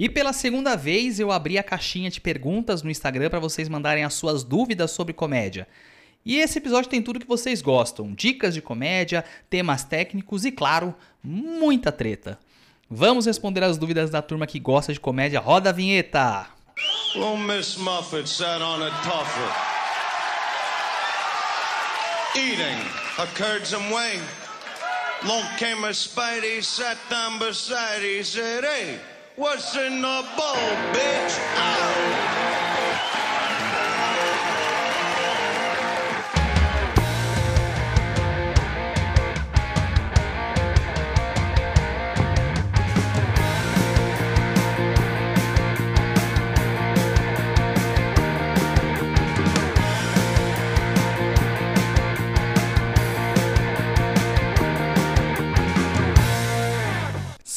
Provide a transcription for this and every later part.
E pela segunda vez eu abri a caixinha de perguntas no Instagram para vocês mandarem as suas dúvidas sobre comédia. E esse episódio tem tudo que vocês gostam: dicas de comédia, temas técnicos e, claro, muita treta. Vamos responder as dúvidas da turma que gosta de comédia. Roda a vinheta! Well, Miss Muffet sat on a tuffet, eating and whey. Long came a Spidey, sat down beside, he said, Hey, What's in the bowl, bitch? Oh!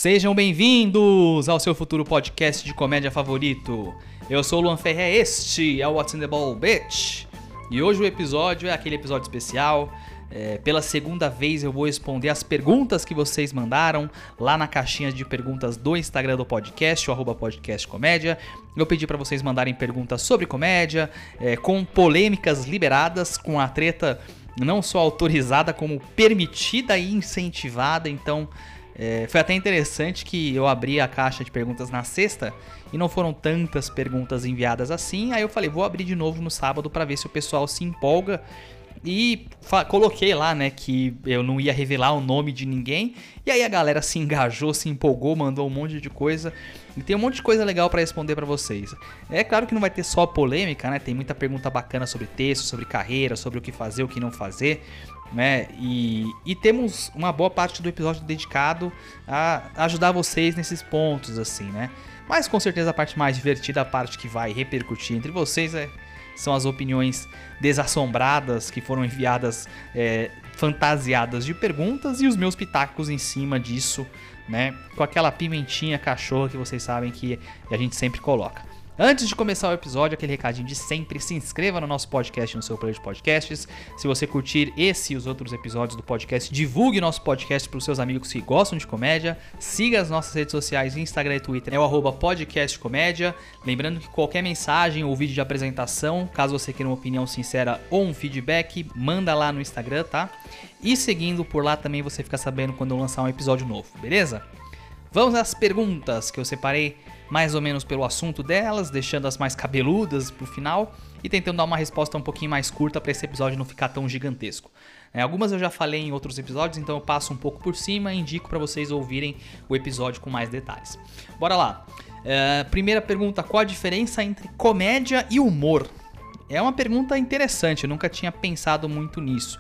Sejam bem-vindos ao seu futuro podcast de comédia favorito. Eu sou o Luan Ferrer, este é o What's in the Ball, bitch. E hoje o episódio é aquele episódio especial. É, pela segunda vez eu vou responder as perguntas que vocês mandaram lá na caixinha de perguntas do Instagram do podcast, o arroba podcast comédia. Eu pedi para vocês mandarem perguntas sobre comédia, é, com polêmicas liberadas, com a treta não só autorizada como permitida e incentivada. Então é, foi até interessante que eu abri a caixa de perguntas na sexta e não foram tantas perguntas enviadas assim. Aí eu falei, vou abrir de novo no sábado para ver se o pessoal se empolga. E coloquei lá, né, que eu não ia revelar o nome de ninguém. E aí a galera se engajou, se empolgou, mandou um monte de coisa. E tem um monte de coisa legal para responder para vocês. É claro que não vai ter só polêmica, né? Tem muita pergunta bacana sobre texto, sobre carreira, sobre o que fazer, o que não fazer né? E, e temos uma boa parte do episódio dedicado a ajudar vocês nesses pontos, assim, né? Mas com certeza a parte mais divertida, a parte que vai repercutir entre vocês é, são as opiniões desassombradas que foram enviadas, é, fantasiadas de perguntas e os meus pitacos em cima disso, né? Com aquela pimentinha cachorra que vocês sabem que a gente sempre coloca. Antes de começar o episódio, aquele recadinho de sempre, se inscreva no nosso podcast, no seu player de podcasts. Se você curtir esse e os outros episódios do podcast, divulgue nosso podcast para os seus amigos que gostam de comédia. Siga as nossas redes sociais, Instagram e Twitter, é o podcastcomédia. Lembrando que qualquer mensagem ou vídeo de apresentação, caso você queira uma opinião sincera ou um feedback, manda lá no Instagram, tá? E seguindo por lá também você fica sabendo quando eu lançar um episódio novo, beleza? Vamos às perguntas que eu separei mais ou menos pelo assunto delas, deixando as mais cabeludas pro final e tentando dar uma resposta um pouquinho mais curta para esse episódio não ficar tão gigantesco. É, algumas eu já falei em outros episódios, então eu passo um pouco por cima e indico para vocês ouvirem o episódio com mais detalhes. Bora lá. É, primeira pergunta: qual a diferença entre comédia e humor? É uma pergunta interessante, eu nunca tinha pensado muito nisso.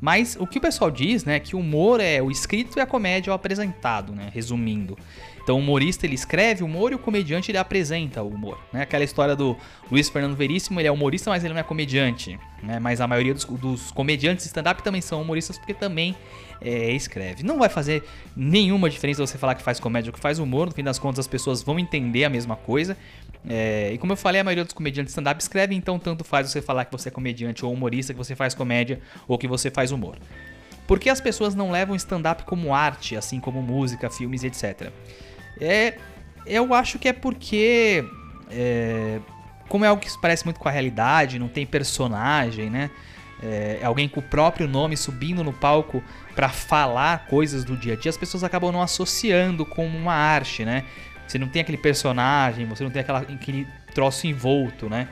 Mas o que o pessoal diz, né, que o humor é o escrito e a comédia é o apresentado, né, resumindo. Então o humorista ele escreve o humor e o comediante ele apresenta o humor. Né? Aquela história do Luiz Fernando Veríssimo, ele é humorista, mas ele não é comediante. Né? Mas a maioria dos, dos comediantes stand-up também são humoristas porque também é, escreve. Não vai fazer nenhuma diferença você falar que faz comédia ou que faz humor. No fim das contas, as pessoas vão entender a mesma coisa. É, e como eu falei, a maioria dos comediantes stand-up escreve, então tanto faz você falar que você é comediante ou humorista, que você faz comédia ou que você faz humor. Por que as pessoas não levam stand-up como arte, assim como música, filmes, etc? É, eu acho que é porque. É, como é algo que parece muito com a realidade, não tem personagem, né? É, é alguém com o próprio nome subindo no palco para falar coisas do dia a dia, as pessoas acabam não associando com uma arte, né? Você não tem aquele personagem, você não tem aquela, aquele troço envolto, né?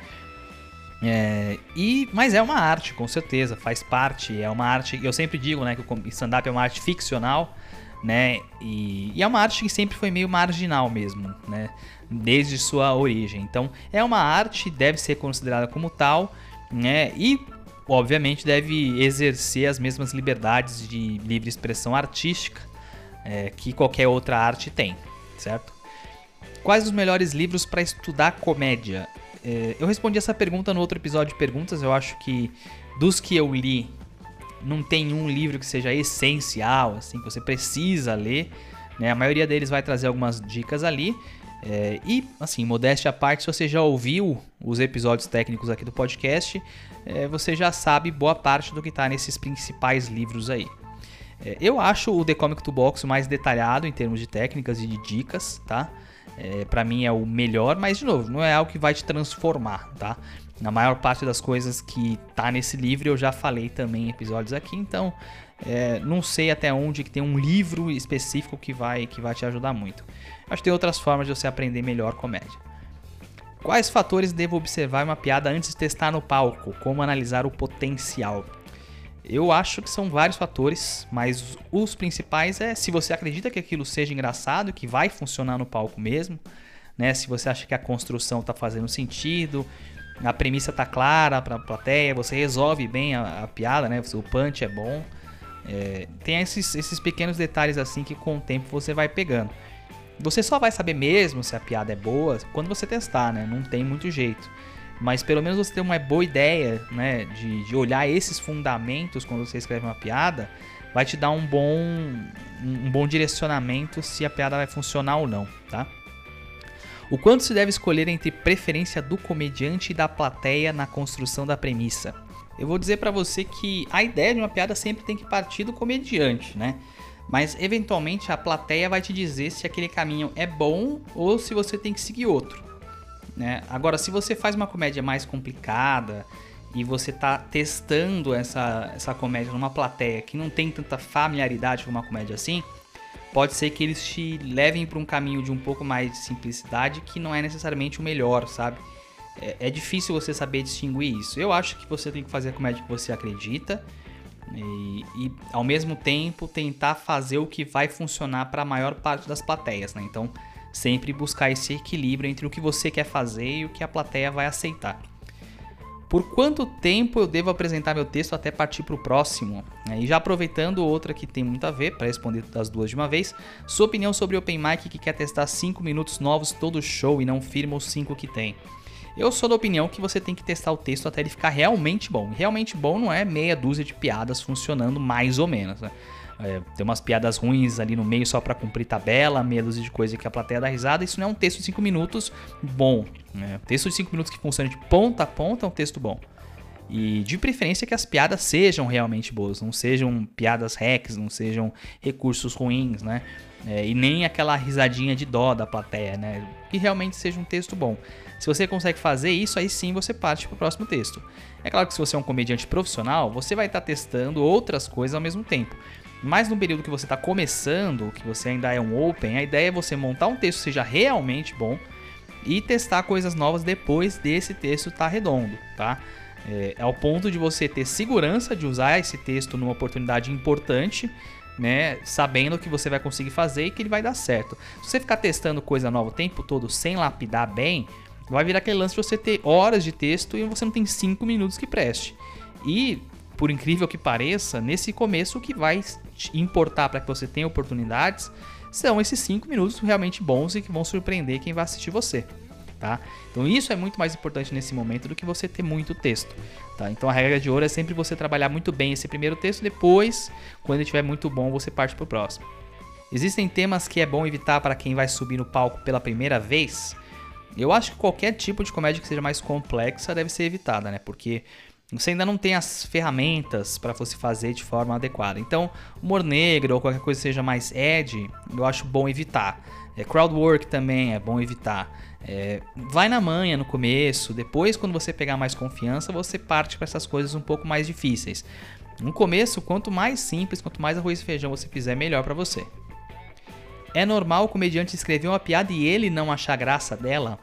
É, e, mas é uma arte, com certeza, faz parte. É uma arte. Eu sempre digo né, que o stand-up é uma arte ficcional, né? E, e, é uma arte que sempre foi meio marginal mesmo, né? Desde sua origem. Então, é uma arte, deve ser considerada como tal, né? E, obviamente, deve exercer as mesmas liberdades de livre expressão artística é, que qualquer outra arte tem, certo? Quais os melhores livros para estudar comédia? É, eu respondi essa pergunta no outro episódio de perguntas. Eu acho que dos que eu li não tem um livro que seja essencial, assim, que você precisa ler. Né? A maioria deles vai trazer algumas dicas ali. É, e, assim, modéstia à parte, se você já ouviu os episódios técnicos aqui do podcast, é, você já sabe boa parte do que está nesses principais livros aí. É, eu acho o The Comic to Box mais detalhado em termos de técnicas e de dicas, tá? é, para mim é o melhor, mas de novo, não é algo que vai te transformar, tá? Na maior parte das coisas que tá nesse livro eu já falei também em episódios aqui, então é, não sei até onde que tem um livro específico que vai, que vai te ajudar muito. Acho que tem outras formas de você aprender melhor comédia. Quais fatores devo observar uma piada antes de testar no palco? Como analisar o potencial? Eu acho que são vários fatores, mas os principais é se você acredita que aquilo seja engraçado, que vai funcionar no palco mesmo, né? Se você acha que a construção está fazendo sentido, a premissa está clara para a plateia, você resolve bem a, a, piada, né? O punch é bom. É, tem esses, esses pequenos detalhes assim que com o tempo você vai pegando. Você só vai saber mesmo se a piada é boa quando você testar, né? Não tem muito jeito mas pelo menos você tem uma boa ideia, né, de, de olhar esses fundamentos quando você escreve uma piada, vai te dar um bom, um bom direcionamento se a piada vai funcionar ou não, tá? O quanto se deve escolher entre preferência do comediante e da plateia na construção da premissa? Eu vou dizer para você que a ideia de uma piada sempre tem que partir do comediante, né? Mas eventualmente a plateia vai te dizer se aquele caminho é bom ou se você tem que seguir outro. Né? Agora, se você faz uma comédia mais complicada e você está testando essa, essa comédia numa plateia que não tem tanta familiaridade com uma comédia assim, pode ser que eles te levem para um caminho de um pouco mais de simplicidade que não é necessariamente o melhor, sabe? É, é, difícil você saber distinguir isso. Eu acho que você tem que fazer a comédia que você acredita e, e ao mesmo tempo tentar fazer o que vai funcionar para a maior parte das plateias, né? Então Sempre buscar esse equilíbrio entre o que você quer fazer e o que a plateia vai aceitar. Por quanto tempo eu devo apresentar meu texto até partir para o próximo? E já aproveitando outra que tem muito a ver, para responder das duas de uma vez, sua opinião sobre o Open Mic que quer testar 5 minutos novos todo show e não firma os 5 que tem. Eu sou da opinião que você tem que testar o texto até ele ficar realmente bom. Realmente bom não é meia dúzia de piadas funcionando mais ou menos. Né? É, tem umas piadas ruins ali no meio só para cumprir tabela, meia dúzia de coisa que a plateia dá risada. Isso não é um texto de 5 minutos bom. Né? Texto de 5 minutos que funciona de ponta a ponta é um texto bom. E de preferência que as piadas sejam realmente boas, não sejam piadas hacks, não sejam recursos ruins, né? É, e nem aquela risadinha de dó da plateia, né? Que realmente seja um texto bom. Se você consegue fazer isso, aí sim você parte para o próximo texto. É claro que se você é um comediante profissional, você vai estar tá testando outras coisas ao mesmo tempo. Mas no período que você está começando, que você ainda é um open, a ideia é você montar um texto que seja realmente bom e testar coisas novas depois desse texto estar tá redondo, tá? É, ao ponto de você ter segurança de usar esse texto numa oportunidade importante, né? Sabendo que você vai conseguir fazer e que ele vai dar certo. Se você ficar testando coisa nova o tempo todo sem lapidar bem, vai virar aquele lance de você ter horas de texto e você não tem 5 minutos que preste. E por incrível que pareça, nesse começo o que vai importar para que você tenha oportunidades são esses 5 minutos realmente bons e que vão surpreender quem vai assistir você. Tá? Então isso é muito mais importante nesse momento do que você ter muito texto. Tá? Então a regra de ouro é sempre você trabalhar muito bem esse primeiro texto, depois, quando ele estiver muito bom, você parte para o próximo. Existem temas que é bom evitar para quem vai subir no palco pela primeira vez? Eu acho que qualquer tipo de comédia que seja mais complexa deve ser evitada, né? Porque você ainda não tem as ferramentas para você fazer de forma adequada. Então, humor negro ou qualquer coisa que seja mais ed, eu acho bom evitar. É, crowd work também é bom evitar. É, vai na manha no começo, depois, quando você pegar mais confiança, você parte para essas coisas um pouco mais difíceis. No começo, quanto mais simples, quanto mais arroz e feijão você fizer, melhor para você. É normal o comediante escrever uma piada e ele não achar graça dela?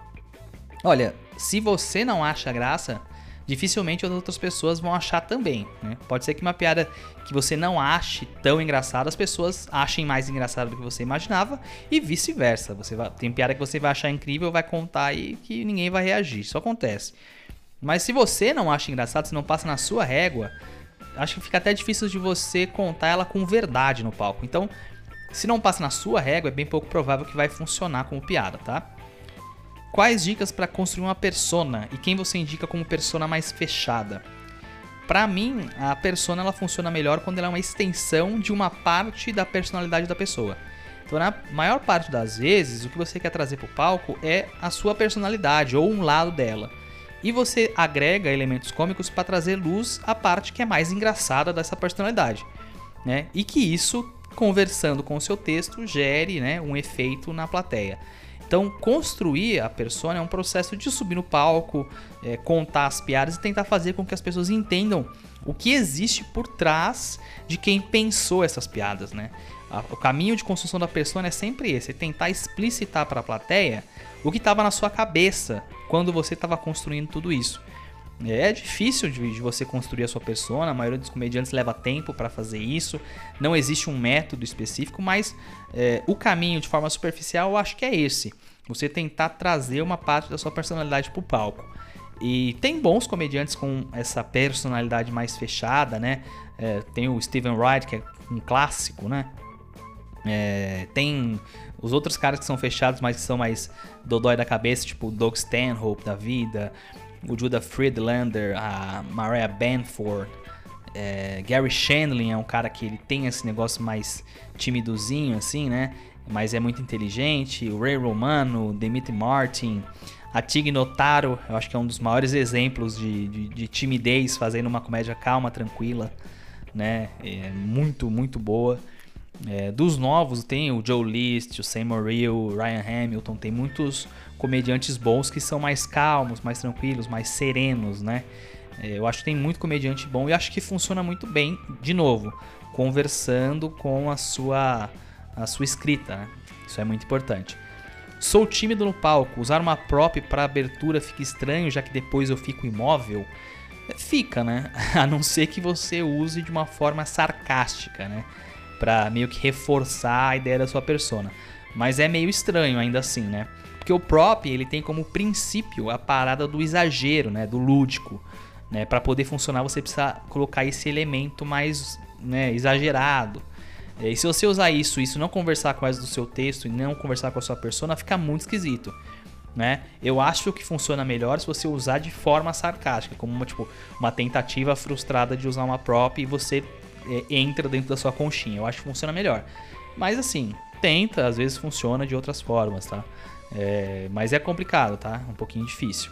Olha, se você não acha graça, dificilmente as outras pessoas vão achar também. Né? Pode ser que uma piada que você não ache tão engraçada, as pessoas achem mais engraçada do que você imaginava e vice-versa. Você vai, tem piada que você vai achar incrível, vai contar e que ninguém vai reagir. Isso acontece. Mas se você não acha engraçado, se não passa na sua régua, acho que fica até difícil de você contar ela com verdade no palco. Então, se não passa na sua régua, é bem pouco provável que vai funcionar como piada, tá? Quais dicas para construir uma persona e quem você indica como persona mais fechada? Para mim, a persona ela funciona melhor quando ela é uma extensão de uma parte da personalidade da pessoa. Então, na maior parte das vezes, o que você quer trazer para o palco é a sua personalidade ou um lado dela. E você agrega elementos cômicos para trazer luz à parte que é mais engraçada dessa personalidade. Né? E que isso, conversando com o seu texto, gere né, um efeito na plateia. Então, construir a persona é um processo de subir no palco, é, contar as piadas e tentar fazer com que as pessoas entendam o que existe por trás de quem pensou essas piadas, né? O caminho de construção da persona é sempre esse, é tentar explicitar para a plateia o que estava na sua cabeça quando você estava construindo tudo isso. É difícil de, de, você construir a sua persona, a maioria dos comediantes leva tempo para fazer isso, não existe um método específico, mas é, o caminho de forma superficial eu acho que é esse: você tentar trazer uma parte da sua personalidade para o palco. E tem bons comediantes com essa personalidade mais fechada, né? É, tem o Steven Wright, que é um clássico, né? É, tem os outros caras que são fechados, mas que são mais dodói da cabeça, tipo Doug Stanhope da vida o Judah Friedlander, a Mariah Banford, é, Gary Shandling é um cara que ele tem esse negócio mais timidozinho assim, né? Mas é muito inteligente. O Ray Romano, Dimitri Martin, a Tig Notaro, eu acho que é um dos maiores exemplos de, de, de timidez fazendo uma comédia calma, tranquila, né? É muito, muito boa. É, dos novos tem o Joe List, o Sam Morril, Ryan Hamilton, tem muitos comediantes bons que são mais calmos, mais tranquilos, mais serenos, né? É, eu acho que tem muito comediante bom e acho que funciona muito bem, de novo, conversando com a sua, a sua escrita, né? Isso é muito importante. Sou tímido no palco, usar uma prop para abertura fica estranho, já que depois eu fico imóvel. Fica, né? A não ser que você use de uma forma sarcástica, né? Pra meio que reforçar a ideia da sua persona. Mas é meio estranho ainda assim, né? Porque o prop, ele tem como princípio a parada do exagero, né, do lúdico, né? Para poder funcionar, você precisa colocar esse elemento mais, né, exagerado. E se você usar isso, isso não conversar com as do seu texto e não conversar com a sua persona, fica muito esquisito. Né? Eu acho que funciona melhor se você usar de forma sarcástica, como uma, tipo, uma tentativa frustrada de usar uma prop e você é, entra dentro da sua conchinha. Eu acho que funciona melhor. Mas assim, tenta, às vezes funciona de outras formas, tá? É, mas é complicado, tá? Um pouquinho difícil.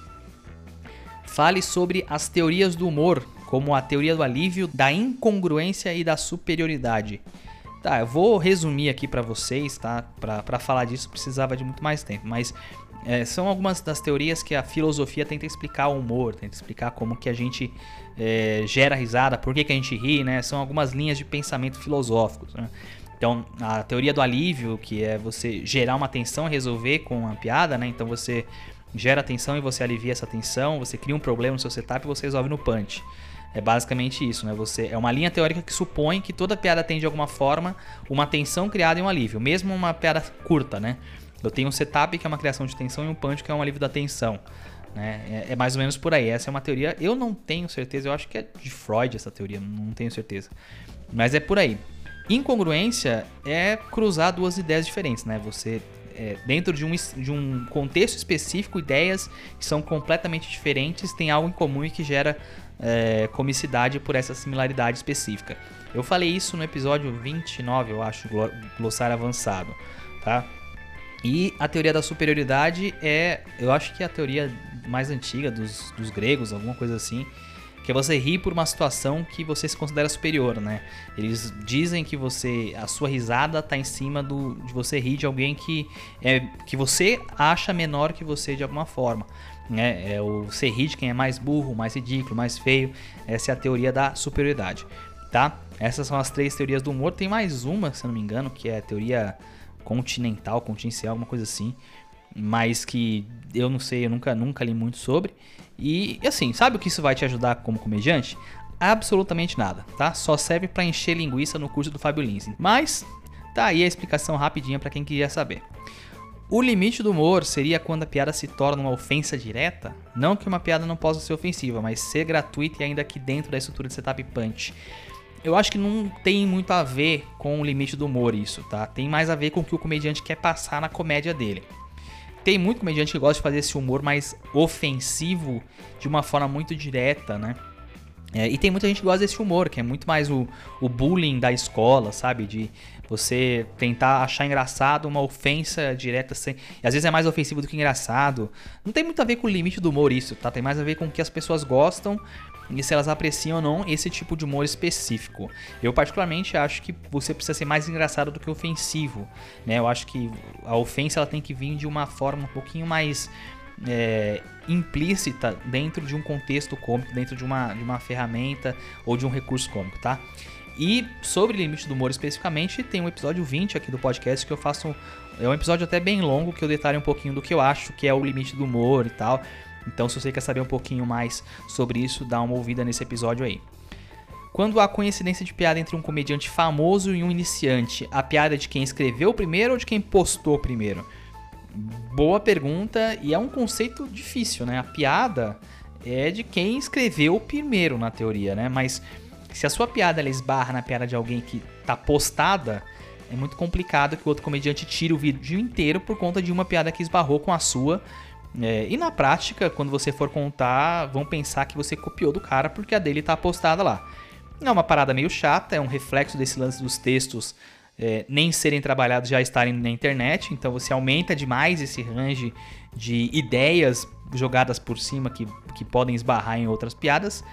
Fale sobre as teorias do humor, como a teoria do alívio, da incongruência e da superioridade. Tá, eu vou resumir aqui para vocês, tá? Para falar disso precisava de muito mais tempo, mas é, são algumas das teorias que a filosofia tenta explicar o humor, tenta explicar como que a gente é, gera risada, por que, que a gente ri, né? São algumas linhas de pensamento filosóficos. Né? Então, a teoria do alívio, que é você gerar uma tensão e resolver com uma piada, né? Então você gera tensão e você alivia essa tensão, você cria um problema no seu setup e você resolve no punch. É basicamente isso, né? Você é uma linha teórica que supõe que toda piada tem de alguma forma uma tensão criada e um alívio, mesmo uma piada curta, né? Eu tenho um setup que é uma criação de tensão e um punch que é um alívio da tensão. Né? É, é mais ou menos por aí. Essa é uma teoria. Eu não tenho certeza, eu acho que é de Freud essa teoria, não tenho certeza. Mas é por aí. Incongruência é cruzar duas ideias diferentes, né? Você é, dentro de um, de um contexto específico, ideias que são completamente diferentes têm algo em comum e que gera é, comicidade por essa similaridade específica. Eu falei isso no episódio 29, eu acho, glossário avançado, tá? E a teoria da superioridade é, eu acho que é a teoria mais antiga dos, dos gregos, alguma coisa assim, que é você rir por uma situação que você se considera superior, né? Eles dizem que você a sua risada está em cima do de você rir de alguém que é que você acha menor que você de alguma forma, né? É o você rir de quem é mais burro, mais ridículo, mais feio. Essa é a teoria da superioridade, tá? Essas são as três teorias do humor. Tem mais uma, se eu não me engano, que é a teoria continental, continencial, alguma coisa assim, mas que eu não sei, eu nunca nunca li muito sobre. E assim, sabe o que isso vai te ajudar como comediante? Absolutamente nada, tá? Só serve para encher linguiça no curso do Fábio Lins. Mas tá aí a explicação rapidinha para quem queria saber. O limite do humor seria quando a piada se torna uma ofensa direta? Não que uma piada não possa ser ofensiva, mas ser gratuita e ainda aqui dentro da estrutura de setup punch. Eu acho que não tem muito a ver com o limite do humor isso, tá? Tem mais a ver com o que o comediante quer passar na comédia dele. Tem muito comediante que gosta de fazer esse humor mais ofensivo de uma forma muito direta, né? É, e tem muita gente que gosta desse humor, que é muito mais o, o bullying da escola, sabe? De você tentar achar engraçado uma ofensa direta sem. E às vezes é mais ofensivo do que engraçado. Não tem muito a ver com o limite do humor isso, tá? Tem mais a ver com o que as pessoas gostam e se elas apreciam ou não esse tipo de humor específico. Eu particularmente acho que você precisa ser mais engraçado do que ofensivo, né? Eu acho que a ofensa ela tem que vir de uma forma um pouquinho mais é, implícita dentro de um contexto cômico, dentro de uma, de uma ferramenta ou de um recurso cômico, tá? E sobre limite do humor especificamente, tem um episódio 20 aqui do podcast que eu faço. É um episódio até bem longo que eu detalho um pouquinho do que eu acho que é o limite do humor e tal. Então, se você quer saber um pouquinho mais sobre isso, dá uma ouvida nesse episódio aí. Quando há coincidência de piada entre um comediante famoso e um iniciante, a piada é de quem escreveu primeiro ou de quem postou primeiro? Boa pergunta e é um conceito difícil, né? A piada é de quem escreveu primeiro na teoria, né? Mas se a sua piada ela esbarra na piada de alguém que tá postada, é muito complicado que o outro comediante tire o vídeo inteiro por conta de uma piada que esbarrou com a sua é, e na prática, quando você for contar, vão pensar que você copiou do cara porque a dele está postada lá. É uma parada meio chata, é um reflexo desse lance dos textos é, nem serem trabalhados já estarem na internet, então você aumenta demais esse range de ideias jogadas por cima que, que podem esbarrar em outras piadas.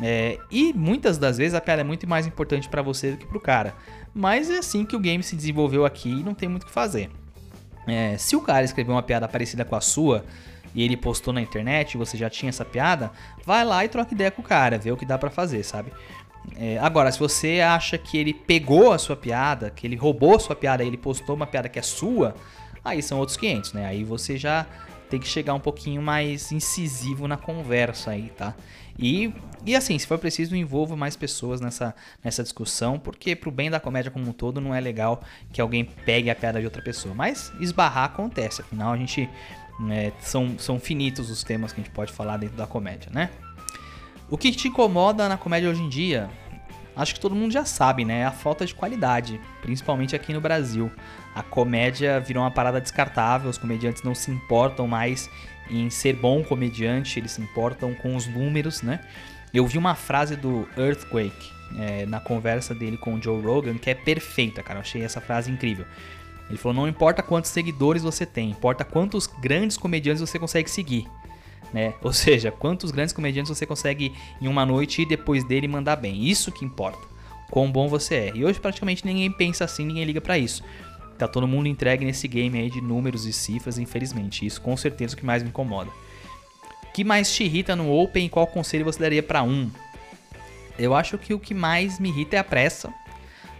É, e muitas das vezes a piada é muito mais importante para você do que para o cara. Mas é assim que o game se desenvolveu aqui e não tem muito o que fazer. É, se o cara escreveu uma piada parecida com a sua e ele postou na internet, você já tinha essa piada, vai lá e troca ideia com o cara, vê o que dá para fazer, sabe? É, agora, se você acha que ele pegou a sua piada, que ele roubou a sua piada e ele postou uma piada que é sua, aí são outros 500, né? Aí você já tem que chegar um pouquinho mais incisivo na conversa aí, tá? E, e assim, se for preciso, envolva mais pessoas nessa, nessa discussão, porque pro bem da comédia como um todo não é legal que alguém pegue a piada de outra pessoa. Mas esbarrar acontece, afinal a gente. Né, são, são finitos os temas que a gente pode falar dentro da comédia, né? O que te incomoda na comédia hoje em dia? Acho que todo mundo já sabe, né? É a falta de qualidade, principalmente aqui no Brasil. A comédia virou uma parada descartável, os comediantes não se importam mais em ser bom comediante, eles se importam com os números, né? Eu vi uma frase do Earthquake é, na conversa dele com o Joe Rogan que é perfeita, cara. Eu achei essa frase incrível. Ele falou: não importa quantos seguidores você tem, importa quantos grandes comediantes você consegue seguir. Né? Ou seja, quantos grandes comediantes você consegue em uma noite e depois dele mandar bem. Isso que importa. Quão bom você é. E hoje praticamente ninguém pensa assim, ninguém liga para isso. Tá todo mundo entregue nesse game aí de números e cifras, infelizmente. Isso com certeza é o que mais me incomoda. O que mais te irrita no Open e qual conselho você daria para um? Eu acho que o que mais me irrita é a pressa.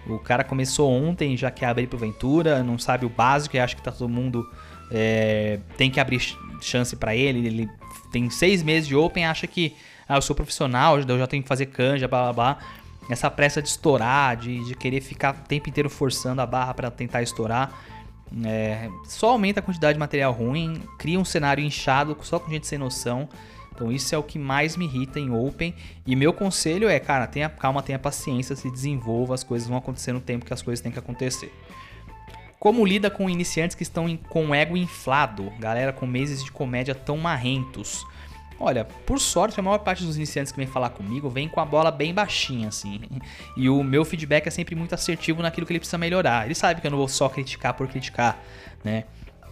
O cara começou ontem, já quer abrir pro Ventura, não sabe o básico e acha que tá todo mundo é, tem que abrir chance para ele. Ele tem seis meses de Open, acha que ah, eu sou profissional, eu já tenho que fazer canja, blá blá blá essa pressa de estourar, de, de querer ficar o tempo inteiro forçando a barra para tentar estourar. É, só aumenta a quantidade de material ruim, cria um cenário inchado só com gente sem noção. Então isso é o que mais me irrita em Open. E meu conselho é, cara, tenha calma, tenha paciência, se desenvolva, as coisas vão acontecer no tempo que as coisas têm que acontecer. Como lida com iniciantes que estão com ego inflado, galera com meses de comédia tão marrentos? Olha, por sorte, a maior parte dos iniciantes que vem falar comigo vem com a bola bem baixinha, assim. E o meu feedback é sempre muito assertivo naquilo que ele precisa melhorar. Ele sabe que eu não vou só criticar por criticar, né?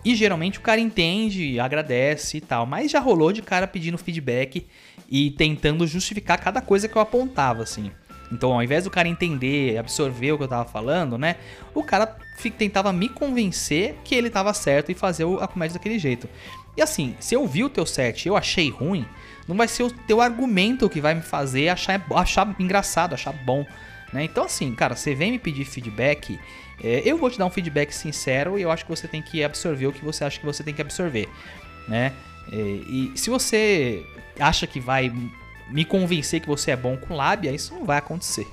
E geralmente o cara entende, agradece e tal. Mas já rolou de cara pedindo feedback e tentando justificar cada coisa que eu apontava, assim. Então, ao invés do cara entender, absorver o que eu tava falando, né? O cara tentava me convencer que ele tava certo e fazer a comédia daquele jeito. E assim, se eu vi o teu set e eu achei ruim, não vai ser o teu argumento que vai me fazer achar, achar engraçado, achar bom. Né? Então, assim, cara, você vem me pedir feedback, é, eu vou te dar um feedback sincero e eu acho que você tem que absorver o que você acha que você tem que absorver. Né? É, e se você acha que vai me convencer que você é bom com lábia, isso não vai acontecer,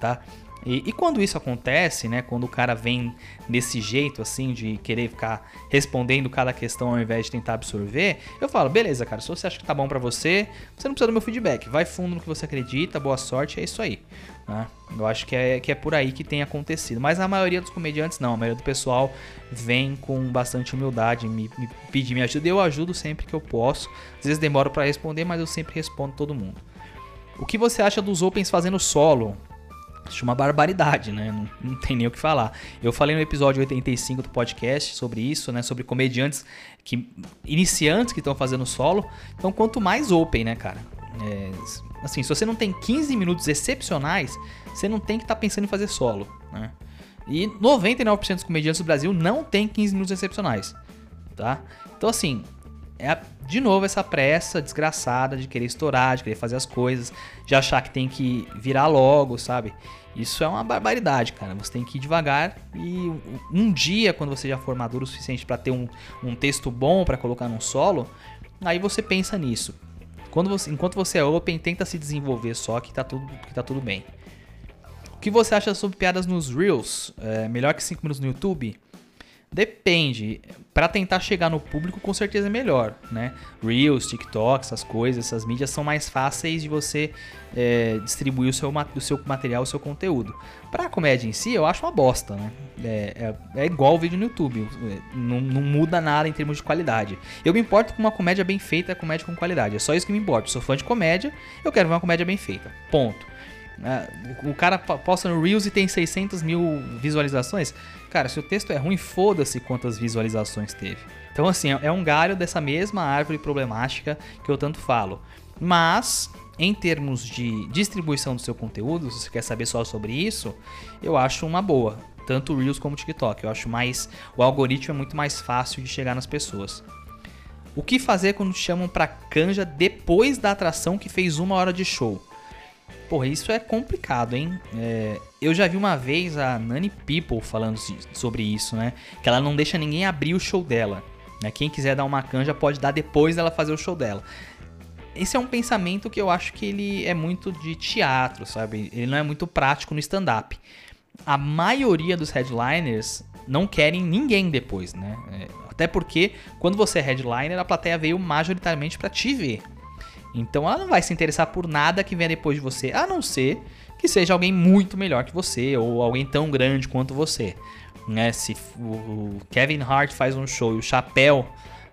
tá? E, e, quando isso acontece, né, quando o cara vem desse jeito assim de querer ficar respondendo cada questão ao invés de tentar absorver, eu falo, beleza, cara, se você acha que tá bom para você, você não precisa do meu feedback, vai fundo no que você acredita, boa sorte, é isso aí. Né? Eu acho que é, que é por aí que tem acontecido. Mas a maioria dos comediantes não, a maioria do pessoal vem com bastante humildade, me, me pedir minha ajuda, eu ajudo sempre que eu posso. Às vezes demoro para responder, mas eu sempre respondo todo mundo. O que você acha dos Opens fazendo solo? Acho uma barbaridade, né? Não, não, tem nem o que falar. Eu falei no episódio 85 do podcast sobre isso, né? Sobre comediantes que iniciantes que estão fazendo solo. Então, quanto mais open, né, cara? É, assim, se você não tem 15 minutos excepcionais, você não tem que estar tá pensando em fazer solo, né? E 99% dos comediantes do Brasil não tem 15 minutos excepcionais, tá? Então, assim, é de novo essa pressa desgraçada de querer estourar, de querer fazer as coisas, de achar que tem que virar logo, sabe? Isso é uma barbaridade, cara. Você tem que ir devagar e um dia, quando você já for maduro o suficiente para ter um, um texto bom para colocar num solo, aí você pensa nisso. Quando você, enquanto você é open, tenta se desenvolver só que tá tudo, que tá tudo bem. O que você acha sobre piadas nos Reels? É melhor que 5 minutos no YouTube? Depende. Para tentar chegar no público, com certeza é melhor, né? Reels, TikTok, essas coisas, essas mídias são mais fáceis de você é, distribuir o seu, o seu material, o seu conteúdo. Para comédia em si, eu acho uma bosta, né? É, é, é igual o vídeo no YouTube. Não, não, muda nada em termos de qualidade. Eu me importo com uma comédia bem feita, comédia com qualidade. É só isso que me importa. Sou fã de comédia, eu quero ver uma comédia bem feita. Ponto. O cara posta no Reels e tem 600 mil visualizações. Cara, se o texto é ruim, foda-se quantas visualizações teve. Então, assim, é um galho dessa mesma árvore problemática que eu tanto falo. Mas, em termos de distribuição do seu conteúdo, se você quer saber só sobre isso, eu acho uma boa. Tanto o Reels como o TikTok. Eu acho mais. O algoritmo é muito mais fácil de chegar nas pessoas. O que fazer quando te chamam pra canja depois da atração que fez uma hora de show? Porra, isso é complicado, hein? É, eu já vi uma vez a Nani People falando sobre isso, né? Que ela não deixa ninguém abrir o show dela. Né? Quem quiser dar uma canja pode dar depois dela fazer o show dela. Esse é um pensamento que eu acho que ele é muito de teatro, sabe? Ele não é muito prático no stand-up. A maioria dos headliners não querem ninguém depois, né? É, até porque quando você é headliner, a plateia veio majoritariamente para te ver. Então ela não vai se interessar por nada que venha depois de você, a não ser que seja alguém muito melhor que você ou alguém tão grande quanto você. Né? Se o Kevin Hart faz um show e o Chapéu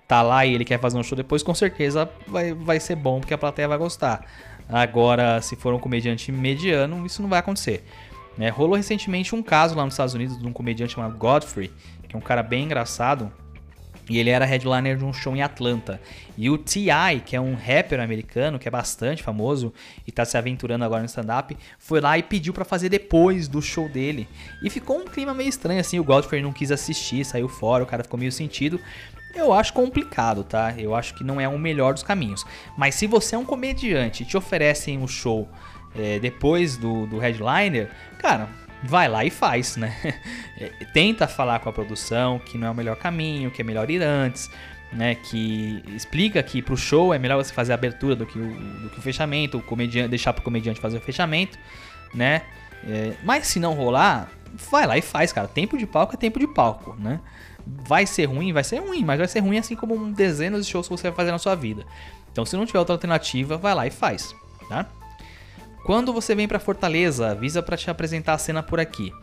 tá lá e ele quer fazer um show depois, com certeza vai, vai ser bom porque a plateia vai gostar. Agora, se for um comediante mediano, isso não vai acontecer. Né? Rolou recentemente um caso lá nos Estados Unidos de um comediante chamado Godfrey, que é um cara bem engraçado, e ele era headliner de um show em Atlanta. E o T.I., que é um rapper americano, que é bastante famoso e tá se aventurando agora no stand-up, foi lá e pediu para fazer depois do show dele. E ficou um clima meio estranho, assim, o Godfrey não quis assistir, saiu fora, o cara ficou meio sentido. Eu acho complicado, tá? Eu acho que não é o melhor dos caminhos. Mas se você é um comediante e te oferecem um show é, depois do, do headliner, cara, vai lá e faz, né? Tenta falar com a produção que não é o melhor caminho, que é melhor ir antes, né? Que explica que pro show é melhor você fazer a abertura do que o, do que o fechamento, o comediante, deixar pro comediante fazer o fechamento, né? É, mas se não rolar, vai lá e faz, cara. Tempo de palco é tempo de palco, né? Vai ser ruim, vai ser ruim, mas vai ser ruim assim como dezenas de shows que você vai fazer na sua vida. Então, se não tiver outra alternativa, vai lá e faz, tá? Quando você vem para Fortaleza, avisa para te apresentar a cena por aqui.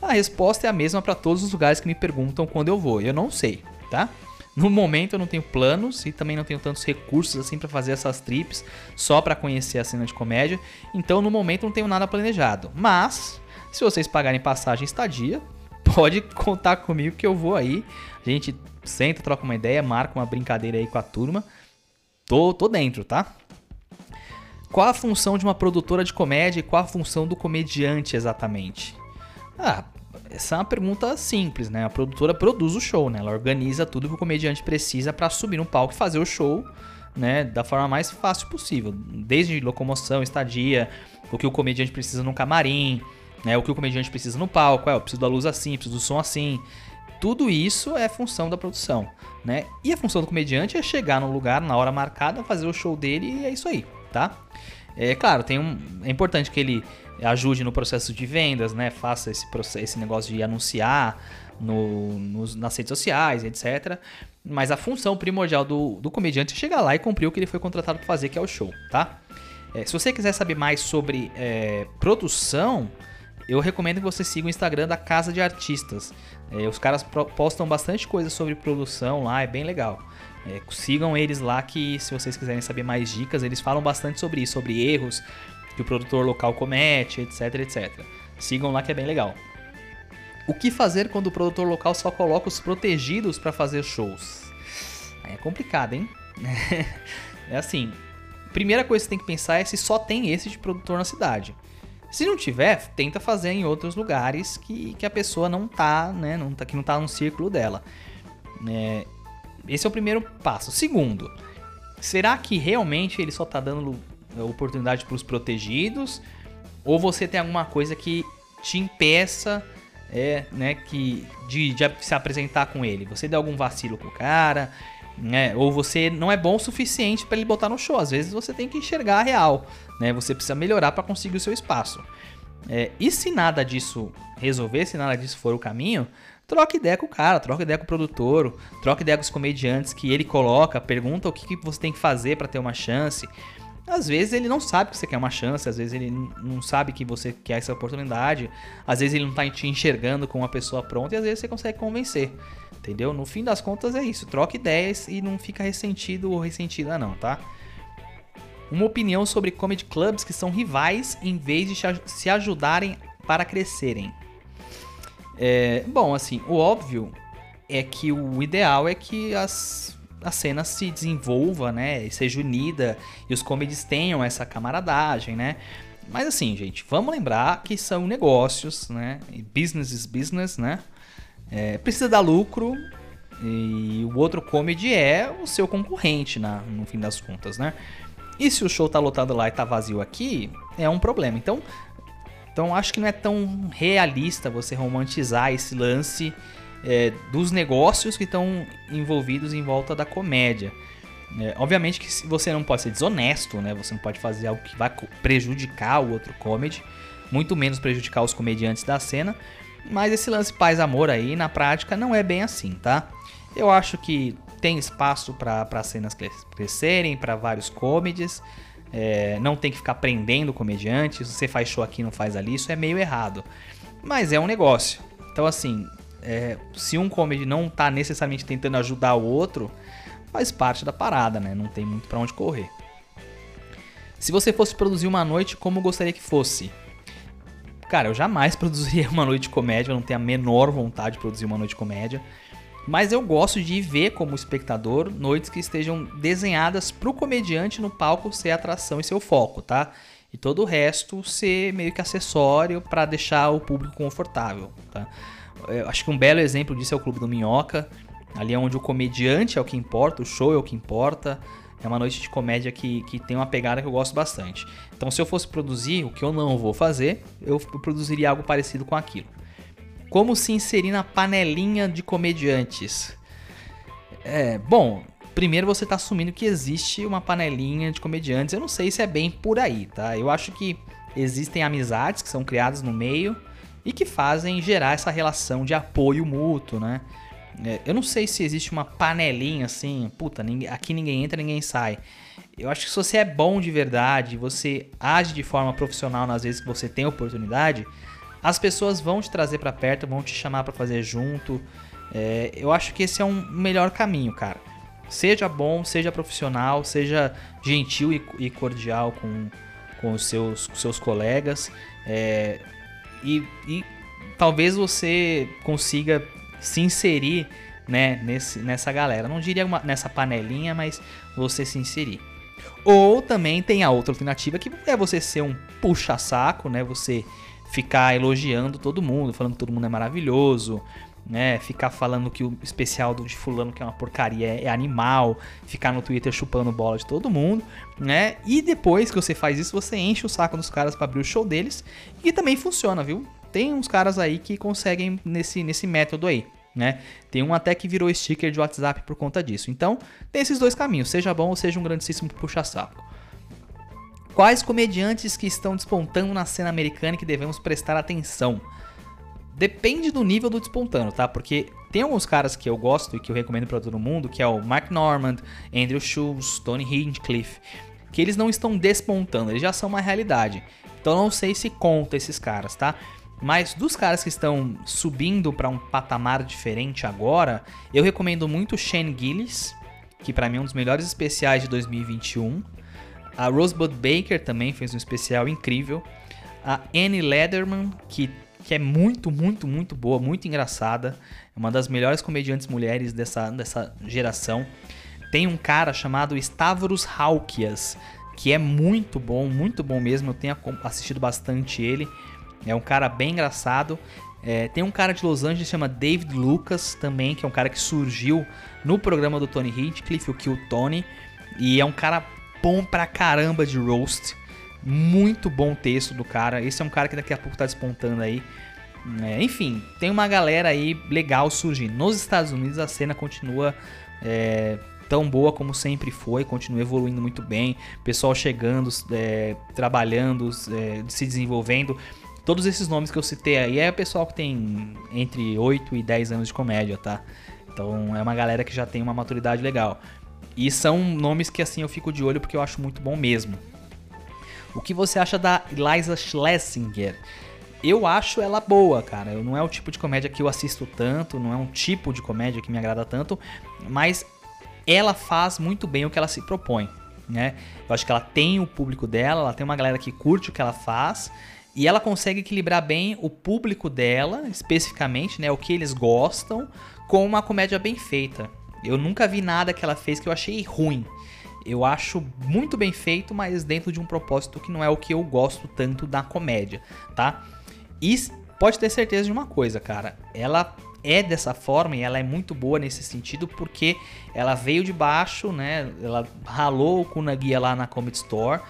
A resposta é a mesma para todos os lugares que me perguntam quando eu vou. Eu não sei, tá? No momento eu não tenho planos e também não tenho tantos recursos assim para fazer essas trips só para conhecer a cena de comédia. Então no momento não tenho nada planejado. Mas se vocês pagarem passagem e estadia, pode contar comigo que eu vou aí. A gente senta, troca uma ideia, marca uma brincadeira aí com a turma. Tô, tô dentro, tá? Qual a função de uma produtora de comédia e qual a função do comediante exatamente? Ah, essa é uma pergunta simples, né? A produtora produz o show, né? Ela organiza tudo que o comediante precisa para subir no palco e fazer o show, né? Da forma mais fácil possível. Desde locomoção, estadia, o que o comediante precisa no camarim, né? O que o comediante precisa no palco, é, eu preciso da luz assim, preciso do som assim. Tudo isso é função da produção, né? E a função do comediante é chegar no lugar na hora marcada, fazer o show dele e é isso aí, tá? É claro, tem um, é importante que ele ajude no processo de vendas, né? Faça esse, esse negócio de anunciar no, nos, nas redes sociais, etc. Mas a função primordial do, do comediante é chegar lá e cumprir o que ele foi contratado para fazer, que é o show, tá? É, se você quiser saber mais sobre é, produção, eu recomendo que você siga o Instagram da Casa de Artistas. É, os caras postam bastante coisa sobre produção lá, é bem legal. É, sigam eles lá que se vocês quiserem saber mais dicas, eles falam bastante sobre isso, sobre erros que o produtor local comete, etc, etc. Sigam lá que é bem legal. O que fazer quando o produtor local só coloca os protegidos para fazer shows? Aí é complicado, hein? é assim, primeira coisa que você tem que pensar é se só tem esse de produtor na cidade. Se não tiver, tenta fazer em outros lugares que, que a pessoa não tá, né? Não tá, que não tá no círculo dela. É, esse é o primeiro passo. Segundo, será que realmente ele só tá dando oportunidade para os protegidos? Ou você tem alguma coisa que te impeça é, né, que, de, de se apresentar com ele? Você deu algum vacilo com o cara? né? Ou você não é bom o suficiente para ele botar no show. Às vezes você tem que enxergar a real, né? Você precisa melhorar para conseguir o seu espaço. É, e se nada disso resolver, se nada disso for o caminho, troca ideia com o cara, troca ideia com o produtor, troca ideia com os comediantes que ele coloca, pergunta o que, que você tem que fazer para ter uma chance. Às vezes ele não sabe que você quer uma chance, às vezes ele não sabe que você quer essa oportunidade, às vezes ele não está te enxergando como uma pessoa pronta e às vezes você consegue convencer. Entendeu? No fim das contas é isso. Troca ideias e não fica ressentido ou ressentida não, tá? Uma opinião sobre comedy clubs que são rivais em vez de se ajudarem para crescerem. É, bom, assim, o óbvio é que o ideal é que as, a cena se desenvolva, né? E seja unida e os comedies tenham essa camaradagem, né? Mas assim, gente, vamos lembrar que são negócios, né? Business is business, né? é, precisa dar lucro e o outro comedy é o seu concorrente na, no fim das contas, né? E se o show tá lotado lá e tá vazio aqui, é um problema. Então, então acho que não é tão realista você romantizar esse lance é, dos negócios que estão envolvidos em volta da comédia. É, obviamente que você não pode ser desonesto, né? Você não pode fazer algo que vai prejudicar o outro comedy, muito menos prejudicar os comediantes da cena. Mas esse lance paz-amor aí, na prática, não é bem assim, tá? Eu acho que tem espaço para cenas crescerem, para vários comedies. É, não tem que ficar prendendo comediante. Se você faz show aqui não faz ali, isso é meio errado. Mas é um negócio. Então, assim, é, se um comedy não tá necessariamente tentando ajudar o outro, faz parte da parada, né? Não tem muito para onde correr. Se você fosse produzir uma noite, como gostaria que fosse? Cara, eu jamais produziria uma noite de comédia, eu não tenho a menor vontade de produzir uma noite de comédia. Mas eu gosto de ver como espectador noites que estejam desenhadas para o comediante no palco ser atração e seu foco, tá? E todo o resto ser meio que acessório para deixar o público confortável, tá? Eu acho que um belo exemplo disso é o Clube do Minhoca, ali é onde o comediante é o que importa, o show é o que importa, é uma noite de comédia que, que tem uma pegada que eu gosto bastante. Então, se eu fosse produzir, o que eu não vou fazer, eu produziria algo parecido com aquilo. Como se inserir na panelinha de comediantes? É, bom, primeiro você está assumindo que existe uma panelinha de comediantes. Eu não sei se é bem por aí, tá? Eu acho que existem amizades que são criadas no meio e que fazem gerar essa relação de apoio mútuo, né? É, eu não sei se existe uma panelinha assim, puta, aqui ninguém entra, ninguém sai. Eu acho que se você é bom de verdade, você age de forma profissional nas vezes que você tem oportunidade, as pessoas vão te trazer para perto, vão te chamar para fazer junto. É, eu acho que esse é um melhor caminho, cara. Seja bom, seja profissional, seja gentil e, e cordial com, com os seus, com seus colegas. É, e, e talvez você consiga se inserir né, nesse, nessa galera. Não diria uma, nessa panelinha, mas você se inserir. Ou também tem a outra alternativa que é você ser um puxa-saco, né? Você ficar elogiando todo mundo, falando que todo mundo é maravilhoso, né? Ficar falando que o especial do de fulano que é uma porcaria é, animal, ficar no Twitter chupando bola de todo mundo, né? E depois que você faz isso, você enche o saco dos caras para abrir o show deles e também funciona, viu? Tem uns caras aí que conseguem nesse, nesse método aí. Né? Tem um até que virou sticker de WhatsApp por conta disso. Então, tem esses dois caminhos, seja bom ou seja um grandíssimo puxa-saco. Quais comediantes que estão despontando na cena americana que devemos prestar atenção? Depende do nível do despontando, tá? Porque tem alguns caras que eu gosto e que eu recomendo para todo mundo, que é o Mark Normand, Andrew Schultz, Tony Hinchcliffe, que eles não estão despontando, eles já são uma realidade. Então não sei se conta esses caras, tá? Mas dos caras que estão subindo para um patamar diferente agora, eu recomendo muito Shane Gillis, que para mim é um dos melhores especiais de 2021. A Rosebud Baker também fez um especial incrível. A Annie Lederman, que, que é muito, muito, muito boa, muito engraçada. É uma das melhores comediantes mulheres dessa, dessa geração. Tem um cara chamado Stavros Halkias, que é muito bom, muito bom mesmo. Eu tenho assistido bastante ele. É um cara bem engraçado. É, tem um cara de Los Angeles que chama David Lucas também, que é um cara que surgiu no programa do Tony Hinchcliffe, o Kill Tony. E é um cara bom pra caramba de roast. Muito bom texto do cara. Esse é um cara que daqui a pouco tá despontando aí. É, enfim, tem uma galera aí legal surgindo. Nos Estados Unidos a cena continua é, tão boa como sempre foi, continua evoluindo muito bem. Pessoal chegando, é, trabalhando, é, se desenvolvendo. Todos esses nomes que eu citei aí é pessoal que tem entre 8 e 10 anos de comédia, tá? Então é uma galera que já tem uma maturidade legal. E são nomes que assim eu fico de olho porque eu acho muito bom mesmo. O que você acha da Eliza Schlesinger? Eu acho ela boa, cara. Não é o tipo de comédia que eu assisto tanto, não é um tipo de comédia que me agrada tanto, mas ela faz muito bem o que ela se propõe, né? Eu acho que ela tem o público dela, ela tem uma galera que curte o que ela faz e ela consegue equilibrar bem o público dela, especificamente, né, o que eles gostam, com uma comédia bem feita. Eu nunca vi nada que ela fez que eu achei ruim. Eu acho muito bem feito, mas dentro de um propósito que não é o que eu gosto tanto da comédia, tá? E pode ter certeza de uma coisa, cara. Ela é dessa forma e ela é muito boa nesse sentido porque ela veio de baixo, né? Ela ralou com a guia lá na Comedy Store.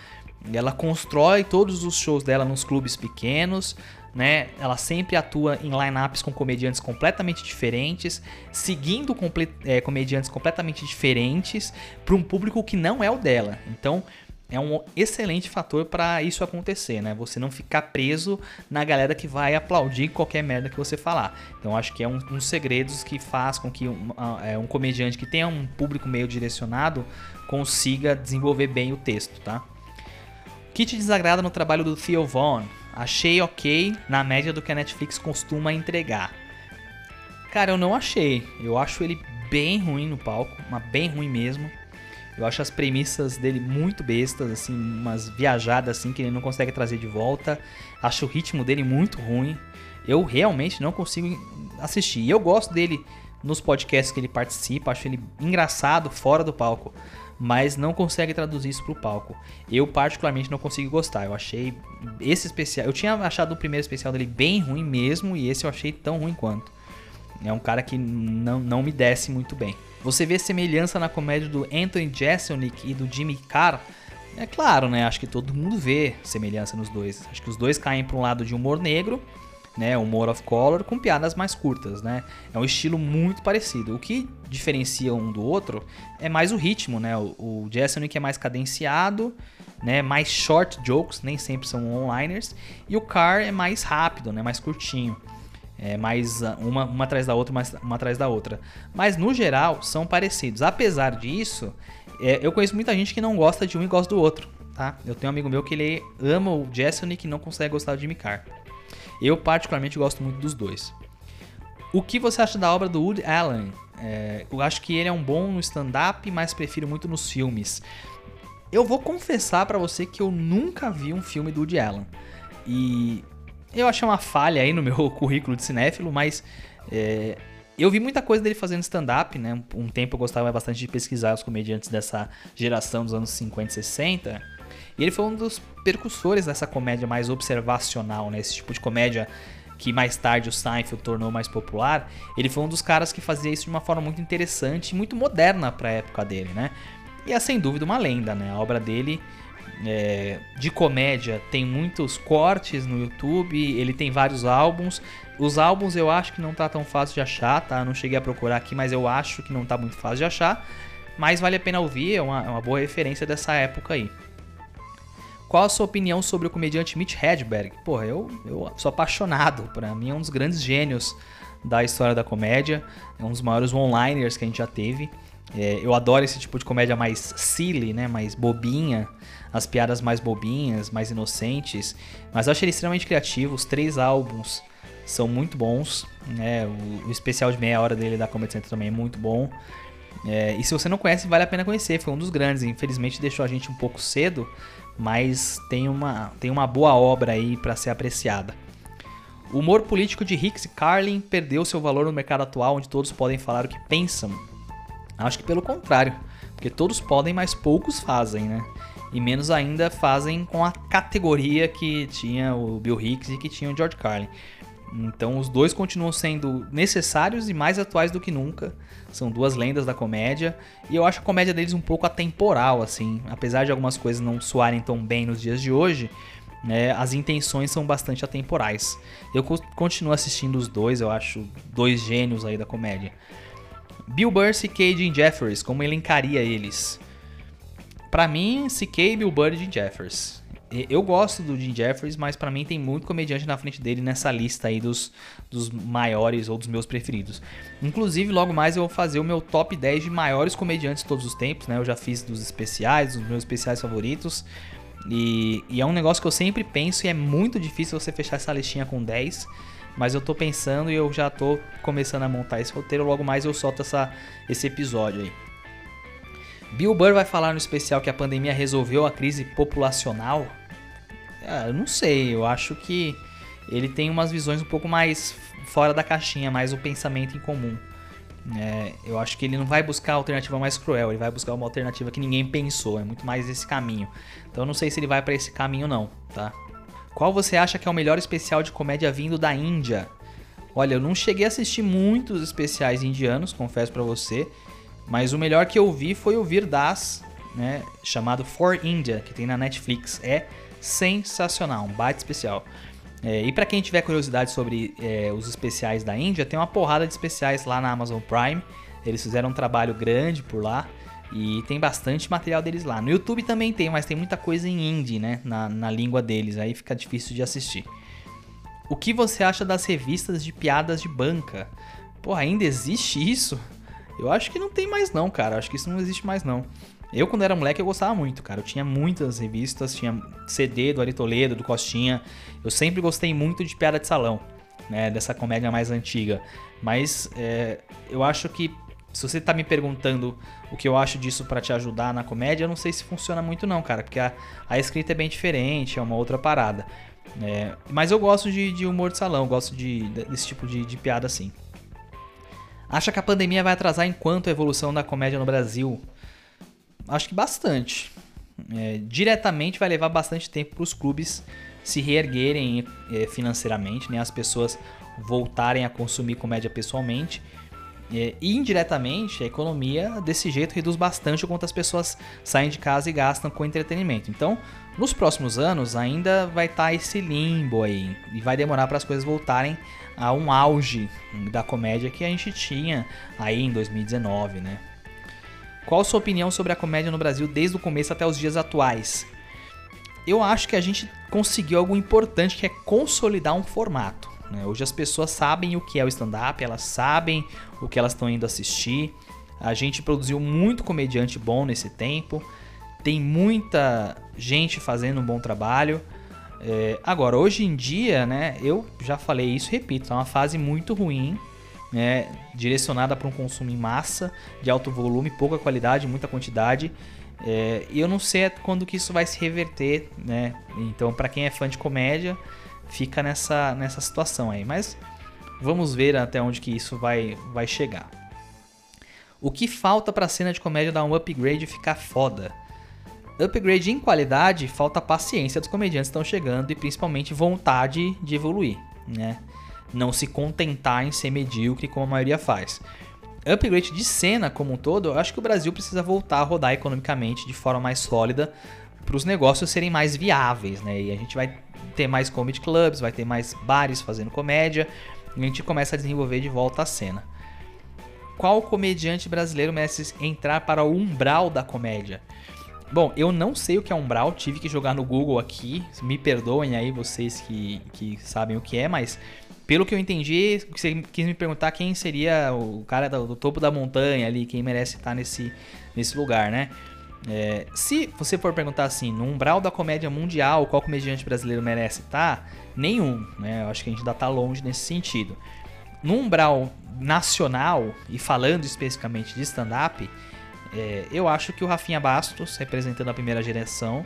Ela constrói todos os shows dela nos clubes pequenos, né? Ela sempre atua em lineups com comediantes completamente diferentes, seguindo comple é, comediantes completamente diferentes para um público que não é o dela. Então, é um excelente fator para isso acontecer, né? Você não ficar preso na galera que vai aplaudir qualquer merda que você falar. Então acho que é um, um dos segredos que faz com que um, é, um comediante que tenha um público meio direcionado consiga desenvolver bem o texto, tá? O que te desagrada no trabalho do Theo Vaughn? Achei ok na média do que a Netflix costuma entregar. Cara, eu não achei. Eu acho ele bem ruim no palco, mas bem ruim mesmo. Eu acho as premissas dele muito bestas, assim, umas viajadas assim que ele não consegue trazer de volta. Acho o ritmo dele muito ruim. Eu realmente não consigo assistir. E eu gosto dele nos podcasts que ele participa, acho ele engraçado fora do palco, mas não consegue traduzir isso pro palco. Eu particularmente não consigo gostar. Eu achei esse especial, eu tinha achado o primeiro especial dele bem ruim mesmo e esse eu achei tão ruim quanto. É um cara que não, não me desce muito bem. Você vê semelhança na comédia do Anthony Jeselnik e do Jimmy Carr? É claro, né? Acho que todo mundo vê semelhança nos dois. Acho que os dois caem para um lado de humor negro, né? Humor of color com piadas mais curtas, né? É um estilo muito parecido. O que diferencia um do outro é mais o ritmo, né? O, o Jeselnik é mais cadenciado, né? Mais short jokes, nem sempre são onliners, e o Carr é mais rápido, né? Mais curtinho. É mais ah, uma, uma atrás da outra, mais, uma atrás da outra. Mas no geral são parecidos. Apesar disso, é, eu conheço muita gente que não gosta de um e gosta do outro. Tá? Eu tenho um amigo meu que ele ama o Jessonic e não consegue gostar do Jimmy Carr. Eu particularmente gosto muito dos dois. O que você acha da obra do Woody Allen? É, eu acho que ele é um bom no stand-up, mas prefiro muito nos filmes. Eu vou confessar para você que eu nunca vi um filme do Woody Allen. E eu achei uma falha aí no meu currículo de cinéfilo, mas é, eu vi muita coisa dele fazendo stand-up, né? Um tempo eu gostava bastante de pesquisar os comediantes dessa geração dos anos 50 e 60. E ele foi um dos percussores dessa comédia mais observacional, né? Esse tipo de comédia que mais tarde o Seinfeld tornou mais popular. Ele foi um dos caras que fazia isso de uma forma muito interessante e muito moderna para a época dele, né? E é sem dúvida uma lenda, né? A obra dele é, de comédia tem muitos cortes no YouTube, ele tem vários álbuns. Os álbuns eu acho que não tá tão fácil de achar, tá? Não cheguei a procurar aqui, mas eu acho que não tá muito fácil de achar. Mas vale a pena ouvir, é uma, é uma boa referência dessa época aí. Qual a sua opinião sobre o comediante Mitch Hedberg? Porra, eu, eu sou apaixonado. Para mim é um dos grandes gênios da história da comédia. É um dos maiores one-liners que a gente já teve. É, eu adoro esse tipo de comédia mais silly, né? Mais bobinha as piadas mais bobinhas, mais inocentes. Mas eu achei ele extremamente criativo. Os três álbuns são muito bons. Né? O, o especial de meia hora dele da Comedy Central também é muito bom. É, e se você não conhece, vale a pena conhecer. Foi um dos grandes. Infelizmente deixou a gente um pouco cedo, mas tem uma, tem uma boa obra aí para ser apreciada. O humor político de Hicks e Carlin perdeu seu valor no mercado atual, onde todos podem falar o que pensam. Acho que pelo contrário, porque todos podem, mas poucos fazem, né? E menos ainda fazem com a categoria que tinha o Bill Hicks e que tinha o George Carlin. Então os dois continuam sendo necessários e mais atuais do que nunca. São duas lendas da comédia e eu acho a comédia deles um pouco atemporal, assim. Apesar de algumas coisas não soarem tão bem nos dias de hoje, né, as intenções são bastante atemporais. Eu continuo assistindo os dois, eu acho dois gênios aí da comédia. Bill Burr, C.K. e Jim Jeffers, como elencaria eles? Para mim, C.K., Bill Burr e Jim Jeffers. Eu gosto do Jim Jeffries, mas para mim tem muito comediante na frente dele nessa lista aí dos, dos maiores ou dos meus preferidos. Inclusive, logo mais eu vou fazer o meu top 10 de maiores comediantes de todos os tempos, né? Eu já fiz dos especiais, dos meus especiais favoritos. E, e é um negócio que eu sempre penso e é muito difícil você fechar essa listinha com 10. Mas eu tô pensando e eu já tô começando a montar esse roteiro. Logo mais eu solto essa, esse episódio aí. Bill Burr vai falar no especial que a pandemia resolveu a crise populacional. Ah, eu não sei, eu acho que ele tem umas visões um pouco mais fora da caixinha, mais o pensamento em comum. É, eu acho que ele não vai buscar a alternativa mais cruel, ele vai buscar uma alternativa que ninguém pensou, é muito mais esse caminho. Então eu não sei se ele vai para esse caminho não, tá? Qual você acha que é o melhor especial de comédia vindo da Índia? Olha, eu não cheguei a assistir muitos especiais indianos, confesso para você, mas o melhor que eu vi foi o Vir Das, né, chamado For India, que tem na Netflix. É sensacional, um baita especial. É, e para quem tiver curiosidade sobre é, os especiais da Índia, tem uma porrada de especiais lá na Amazon Prime. Eles fizeram um trabalho grande por lá e tem bastante material deles lá. No YouTube também tem, mas tem muita coisa em hindi, né? Na, na língua deles, aí fica difícil de assistir. O que você acha das revistas de piadas de banca? Pô, ainda existe isso? Eu acho que não tem mais não, cara. Acho que isso não existe mais não. Eu, quando era moleque, eu gostava muito, cara. Eu tinha muitas revistas, tinha CD do Ari Toledo, do Costinha. Eu sempre gostei muito de piada de salão, né? Dessa comédia mais antiga. Mas é, eu acho que se você tá me perguntando o que eu acho disso para te ajudar na comédia, eu não sei se funciona muito não, cara. Porque a, a escrita é bem diferente, é uma outra parada. É, mas eu gosto de, de, humor de salão, gosto de, desse tipo de, de piada assim. Acha que a pandemia vai atrasar enquanto a evolução da comédia no Brasil? Acho que bastante. É, diretamente vai levar bastante tempo para os clubes se reerguerem é, financeiramente, né? as pessoas voltarem a consumir comédia pessoalmente. É, e indiretamente, a economia desse jeito reduz bastante o quanto as pessoas saem de casa e gastam com entretenimento. Então, nos próximos anos, ainda vai estar tá esse limbo aí. E vai demorar para as coisas voltarem a um auge da comédia que a gente tinha aí em 2019, né? Qual sua opinião sobre a comédia no Brasil desde o começo até os dias atuais? Eu acho que a gente conseguiu algo importante que é consolidar um formato. Né? Hoje as pessoas sabem o que é o stand-up, elas sabem o que elas estão indo assistir. A gente produziu muito comediante bom nesse tempo. Tem muita gente fazendo um bom trabalho. É, agora, hoje em dia, né, eu já falei isso, repito, é uma fase muito ruim né, direcionada para um consumo em massa, de alto volume, pouca qualidade, muita quantidade. É, e eu não sei quando que isso vai se reverter, né? Então, para quem é fã de comédia, fica nessa, nessa situação aí. Mas vamos ver até onde que isso vai, vai chegar. O que falta para a cena de comédia dar um upgrade e ficar foda? Upgrade em qualidade, falta paciência dos comediantes que estão chegando e principalmente vontade de evoluir, né? Não se contentar em ser medíocre como a maioria faz. Upgrade de cena como um todo, eu acho que o Brasil precisa voltar a rodar economicamente de forma mais sólida para os negócios serem mais viáveis, né? E a gente vai ter mais comedy clubs, vai ter mais bares fazendo comédia, e a gente começa a desenvolver de volta a cena. Qual comediante brasileiro merece entrar para o umbral da comédia? Bom, eu não sei o que é umbral, tive que jogar no Google aqui, me perdoem aí vocês que, que sabem o que é, mas pelo que eu entendi, você quis me perguntar quem seria o cara do, do topo da montanha ali, quem merece estar nesse, nesse lugar, né? É, se você for perguntar assim, no umbral da comédia mundial, qual comediante brasileiro merece estar? Nenhum, né? Eu acho que a gente ainda está longe nesse sentido. no umbral nacional e falando especificamente de stand-up, é, eu acho que o Rafinha Bastos, representando a primeira geração,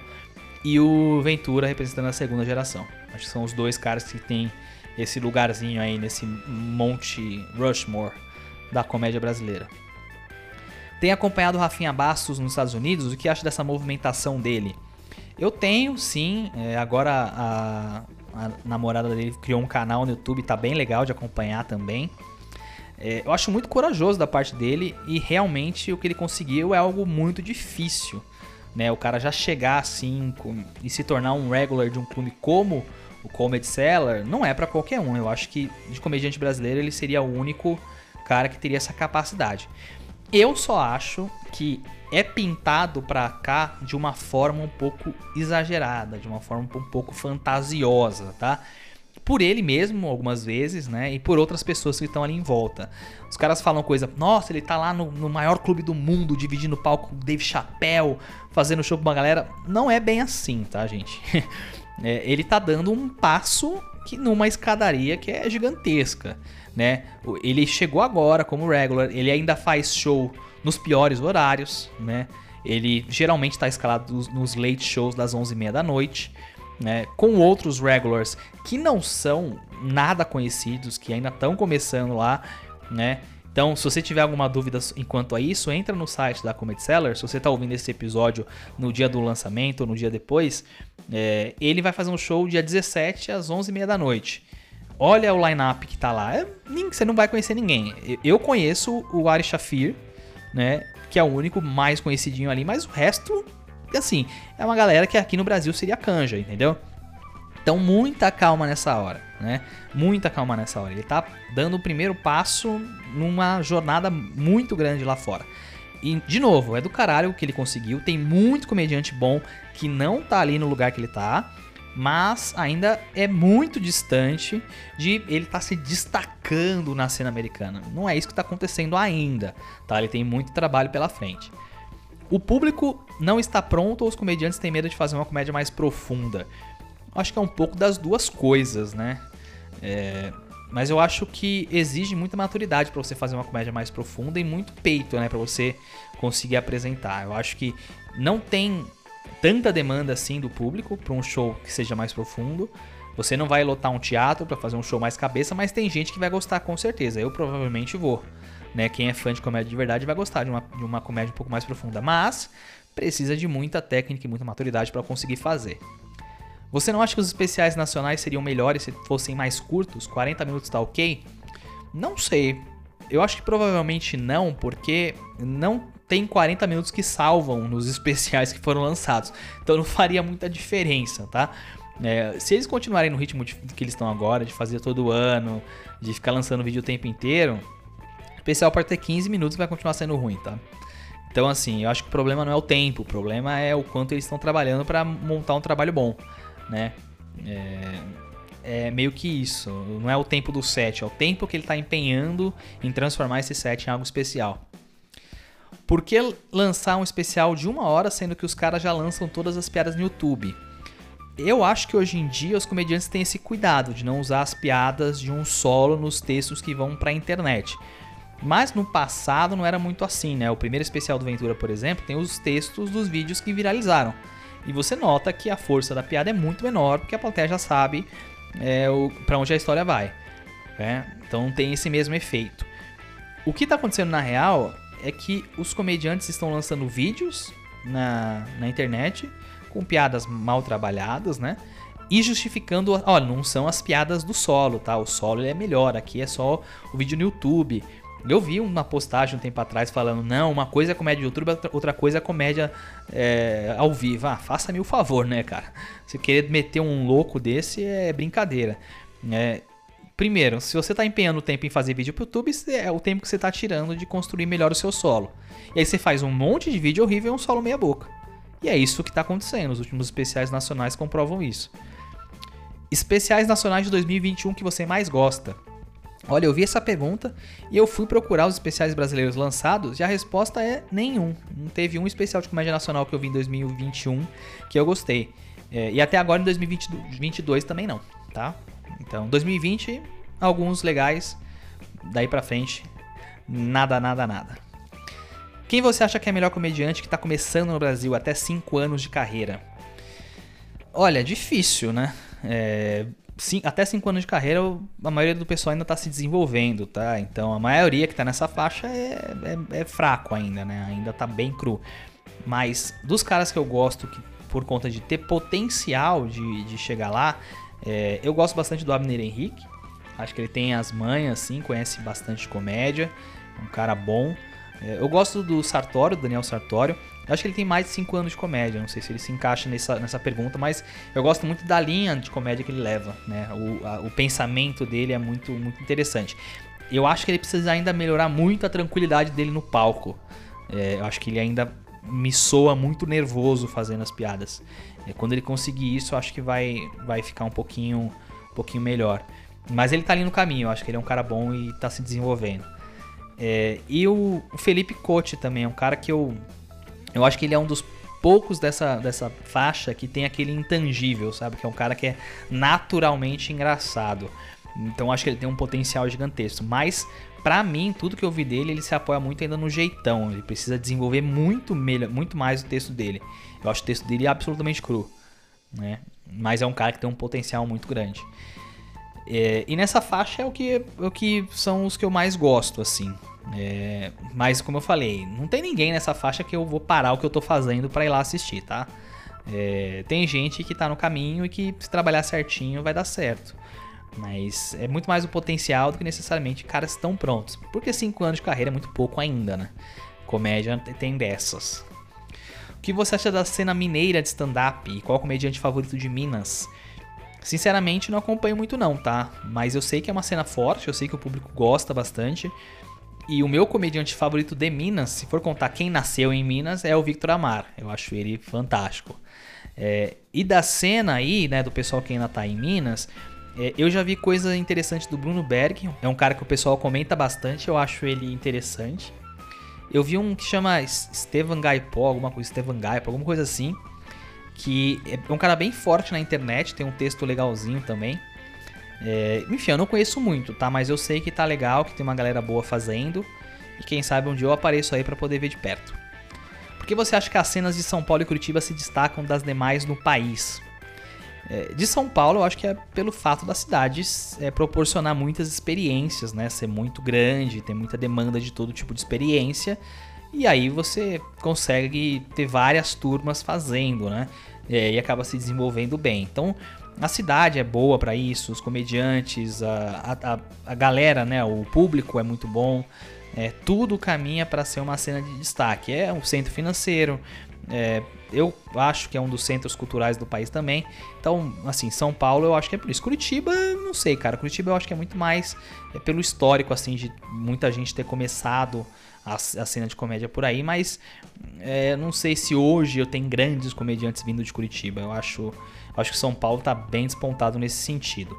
e o Ventura, representando a segunda geração. Acho que são os dois caras que têm esse lugarzinho aí nesse monte Rushmore da comédia brasileira. Tem acompanhado o Rafinha Bastos nos Estados Unidos? O que acha dessa movimentação dele? Eu tenho, sim. É, agora a, a, namorada dele criou um canal no YouTube, tá bem legal de acompanhar também. É, eu acho muito corajoso da parte dele e realmente o que ele conseguiu é algo muito difícil. Né? O cara já chegar assim com, e se tornar um regular de um clube como o Comedy Cellar não é para qualquer um. Eu acho que de comediante brasileiro ele seria o único cara que teria essa capacidade. Eu só acho que é pintado pra cá de uma forma um pouco exagerada, de uma forma um pouco fantasiosa, tá? Por ele mesmo, algumas vezes, né? E por outras pessoas que estão ali em volta. Os caras falam coisa, nossa, ele tá lá no, no maior clube do mundo, dividindo o palco com Dave Chappelle, fazendo show com uma galera. Não é bem assim, tá, gente? é, ele tá dando um passo que numa escadaria que é gigantesca, né? Ele chegou agora como regular, ele ainda faz show nos piores horários, né? Ele geralmente está escalado nos late shows das 11h30 da noite, né? Com outros regulars que não são nada conhecidos, que ainda estão começando lá, né? Então, se você tiver alguma dúvida enquanto a isso, entra no site da Comedy Seller. Se você está ouvindo esse episódio no dia do lançamento ou no dia depois, é, ele vai fazer um show dia 17 às 11h30 da noite. Olha o line-up que tá lá. É, você não vai conhecer ninguém. Eu conheço o Ari Shafir, né? Que é o único mais conhecidinho ali, mas o resto, assim, é uma galera que aqui no Brasil seria canja, entendeu? Então, muita calma nessa hora, né? Muita calma nessa hora. Ele tá dando o primeiro passo numa jornada muito grande lá fora. E, de novo, é do caralho o que ele conseguiu. Tem muito comediante bom que não tá ali no lugar que ele tá, mas ainda é muito distante de ele estar tá se destacando na cena americana. Não é isso que está acontecendo ainda, tá? Ele tem muito trabalho pela frente. O público não está pronto ou os comediantes têm medo de fazer uma comédia mais profunda? Acho que é um pouco das duas coisas, né? É, mas eu acho que exige muita maturidade para você fazer uma comédia mais profunda e muito peito, né, para você conseguir apresentar. Eu acho que não tem tanta demanda assim do público para um show que seja mais profundo. Você não vai lotar um teatro para fazer um show mais cabeça, mas tem gente que vai gostar com certeza. Eu provavelmente vou. Né? Quem é fã de comédia de verdade vai gostar de uma, de uma comédia um pouco mais profunda. Mas precisa de muita técnica e muita maturidade para conseguir fazer. Você não acha que os especiais nacionais seriam melhores se fossem mais curtos? 40 minutos tá ok? Não sei. Eu acho que provavelmente não, porque não tem 40 minutos que salvam nos especiais que foram lançados. Então não faria muita diferença, tá? É, se eles continuarem no ritmo de, que eles estão agora, de fazer todo ano, de ficar lançando vídeo o tempo inteiro, o especial pode ter 15 minutos e vai continuar sendo ruim, tá? Então, assim, eu acho que o problema não é o tempo, o problema é o quanto eles estão trabalhando para montar um trabalho bom né? É, é, meio que isso. Não é o tempo do set, é o tempo que ele está empenhando em transformar esse set em algo especial. Por que lançar um especial de uma hora, sendo que os caras já lançam todas as piadas no YouTube? Eu acho que hoje em dia os comediantes têm esse cuidado de não usar as piadas de um solo nos textos que vão para a internet. Mas no passado não era muito assim, né? O primeiro especial do Ventura, por exemplo, tem os textos dos vídeos que viralizaram. E você nota que a força da piada é muito menor, porque a plateia já sabe é, para onde a história vai. Né? Então tem esse mesmo efeito. O que está acontecendo na real é que os comediantes estão lançando vídeos na, na internet com piadas mal trabalhadas, né? E justificando, olha, não são as piadas do solo, tá? O solo é melhor, aqui é só o vídeo no YouTube. Eu vi uma postagem um tempo atrás falando: não, uma coisa é comédia de YouTube, outra coisa é comédia é, ao vivo. Ah, faça-me o favor, né, cara? Você querer meter um louco desse é brincadeira. É, primeiro, se você está empenhando tempo em fazer vídeo pro YouTube, é o tempo que você está tirando de construir melhor o seu solo. E aí você faz um monte de vídeo horrível e um solo meia boca. E é isso que está acontecendo. Os últimos especiais nacionais comprovam isso. Especiais nacionais de 2021 que você mais gosta. Olha, eu vi essa pergunta e eu fui procurar os especiais brasileiros lançados e a resposta é nenhum. Não teve um especial de comédia nacional que eu vi em 2021 que eu gostei. É, e até agora em 2022 também não, tá? Então, 2020, alguns legais, daí pra frente, nada, nada, nada. Quem você acha que é melhor comediante que tá começando no Brasil até 5 anos de carreira? Olha, difícil, né? É, sim, até 5 anos de carreira, a maioria do pessoal ainda tá se desenvolvendo, tá? Então a maioria que tá nessa faixa é, é, é fraco ainda, né? Ainda tá bem cru. Mas dos caras que eu gosto, que, por conta de ter potencial de, de chegar lá, é, eu gosto bastante do Abner Henrique. Acho que ele tem as manhas, assim, conhece bastante comédia. Um cara bom. É, eu gosto do Sartório, Daniel Sartório. Eu acho que ele tem mais de 5 anos de comédia. Não sei se ele se encaixa nessa, nessa pergunta, mas eu gosto muito da linha de comédia que ele leva. Né? O, a, o pensamento dele é muito, muito interessante. Eu acho que ele precisa ainda melhorar muito a tranquilidade dele no palco. É, eu acho que ele ainda me soa muito nervoso fazendo as piadas. É, quando ele conseguir isso, acho que vai, vai ficar um pouquinho, um pouquinho melhor. Mas ele tá ali no caminho, eu acho que ele é um cara bom e tá se desenvolvendo. É, e o, o Felipe Cote também é um cara que eu. Eu acho que ele é um dos poucos dessa, dessa faixa que tem aquele intangível, sabe? Que é um cara que é naturalmente engraçado. Então acho que ele tem um potencial gigantesco. Mas, para mim, tudo que eu vi dele, ele se apoia muito ainda no jeitão. Ele precisa desenvolver muito, melhor, muito mais o texto dele. Eu acho o texto dele absolutamente cru. Né? Mas é um cara que tem um potencial muito grande. É, e nessa faixa é o que, é o que são os que eu mais gosto, assim. É, mas como eu falei, não tem ninguém nessa faixa que eu vou parar o que eu tô fazendo para ir lá assistir, tá? É, tem gente que tá no caminho e que se trabalhar certinho vai dar certo. Mas é muito mais o potencial do que necessariamente caras estão prontos. Porque 5 anos de carreira é muito pouco ainda, né? Comédia tem dessas. O que você acha da cena mineira de stand-up? E qual comediante favorito de Minas? Sinceramente, não acompanho muito não, tá? Mas eu sei que é uma cena forte, eu sei que o público gosta bastante. E o meu comediante favorito de Minas, se for contar quem nasceu em Minas, é o Victor Amar. Eu acho ele fantástico. É, e da cena aí, né, do pessoal que ainda tá em Minas, é, eu já vi coisa interessante do Bruno Berg. É um cara que o pessoal comenta bastante, eu acho ele interessante. Eu vi um que chama Estevan Gaipó, alguma coisa, Estevan Gaipó, alguma coisa assim que é um cara bem forte na internet, tem um texto legalzinho também. É, enfim, eu não conheço muito, tá? Mas eu sei que tá legal, que tem uma galera boa fazendo. E quem sabe um dia eu apareço aí para poder ver de perto. Por que você acha que as cenas de São Paulo e Curitiba se destacam das demais no país? É, de São Paulo, eu acho que é pelo fato da cidade é, proporcionar muitas experiências, né? Ser muito grande, ter muita demanda de todo tipo de experiência. E aí você consegue ter várias turmas fazendo, né? É, e acaba se desenvolvendo bem. Então, a cidade é boa para isso, os comediantes, a, a, a galera, né? O público é muito bom. É, tudo caminha para ser uma cena de destaque. É um centro financeiro, é, eu acho que é um dos centros culturais do país também. Então, assim, São Paulo eu acho que é por isso. Curitiba, não sei, cara. Curitiba eu acho que é muito mais é pelo histórico, assim, de muita gente ter começado a, a cena de comédia por aí, mas é, não sei se hoje eu tenho grandes comediantes vindo de Curitiba. Eu acho, acho que São Paulo está bem despontado nesse sentido.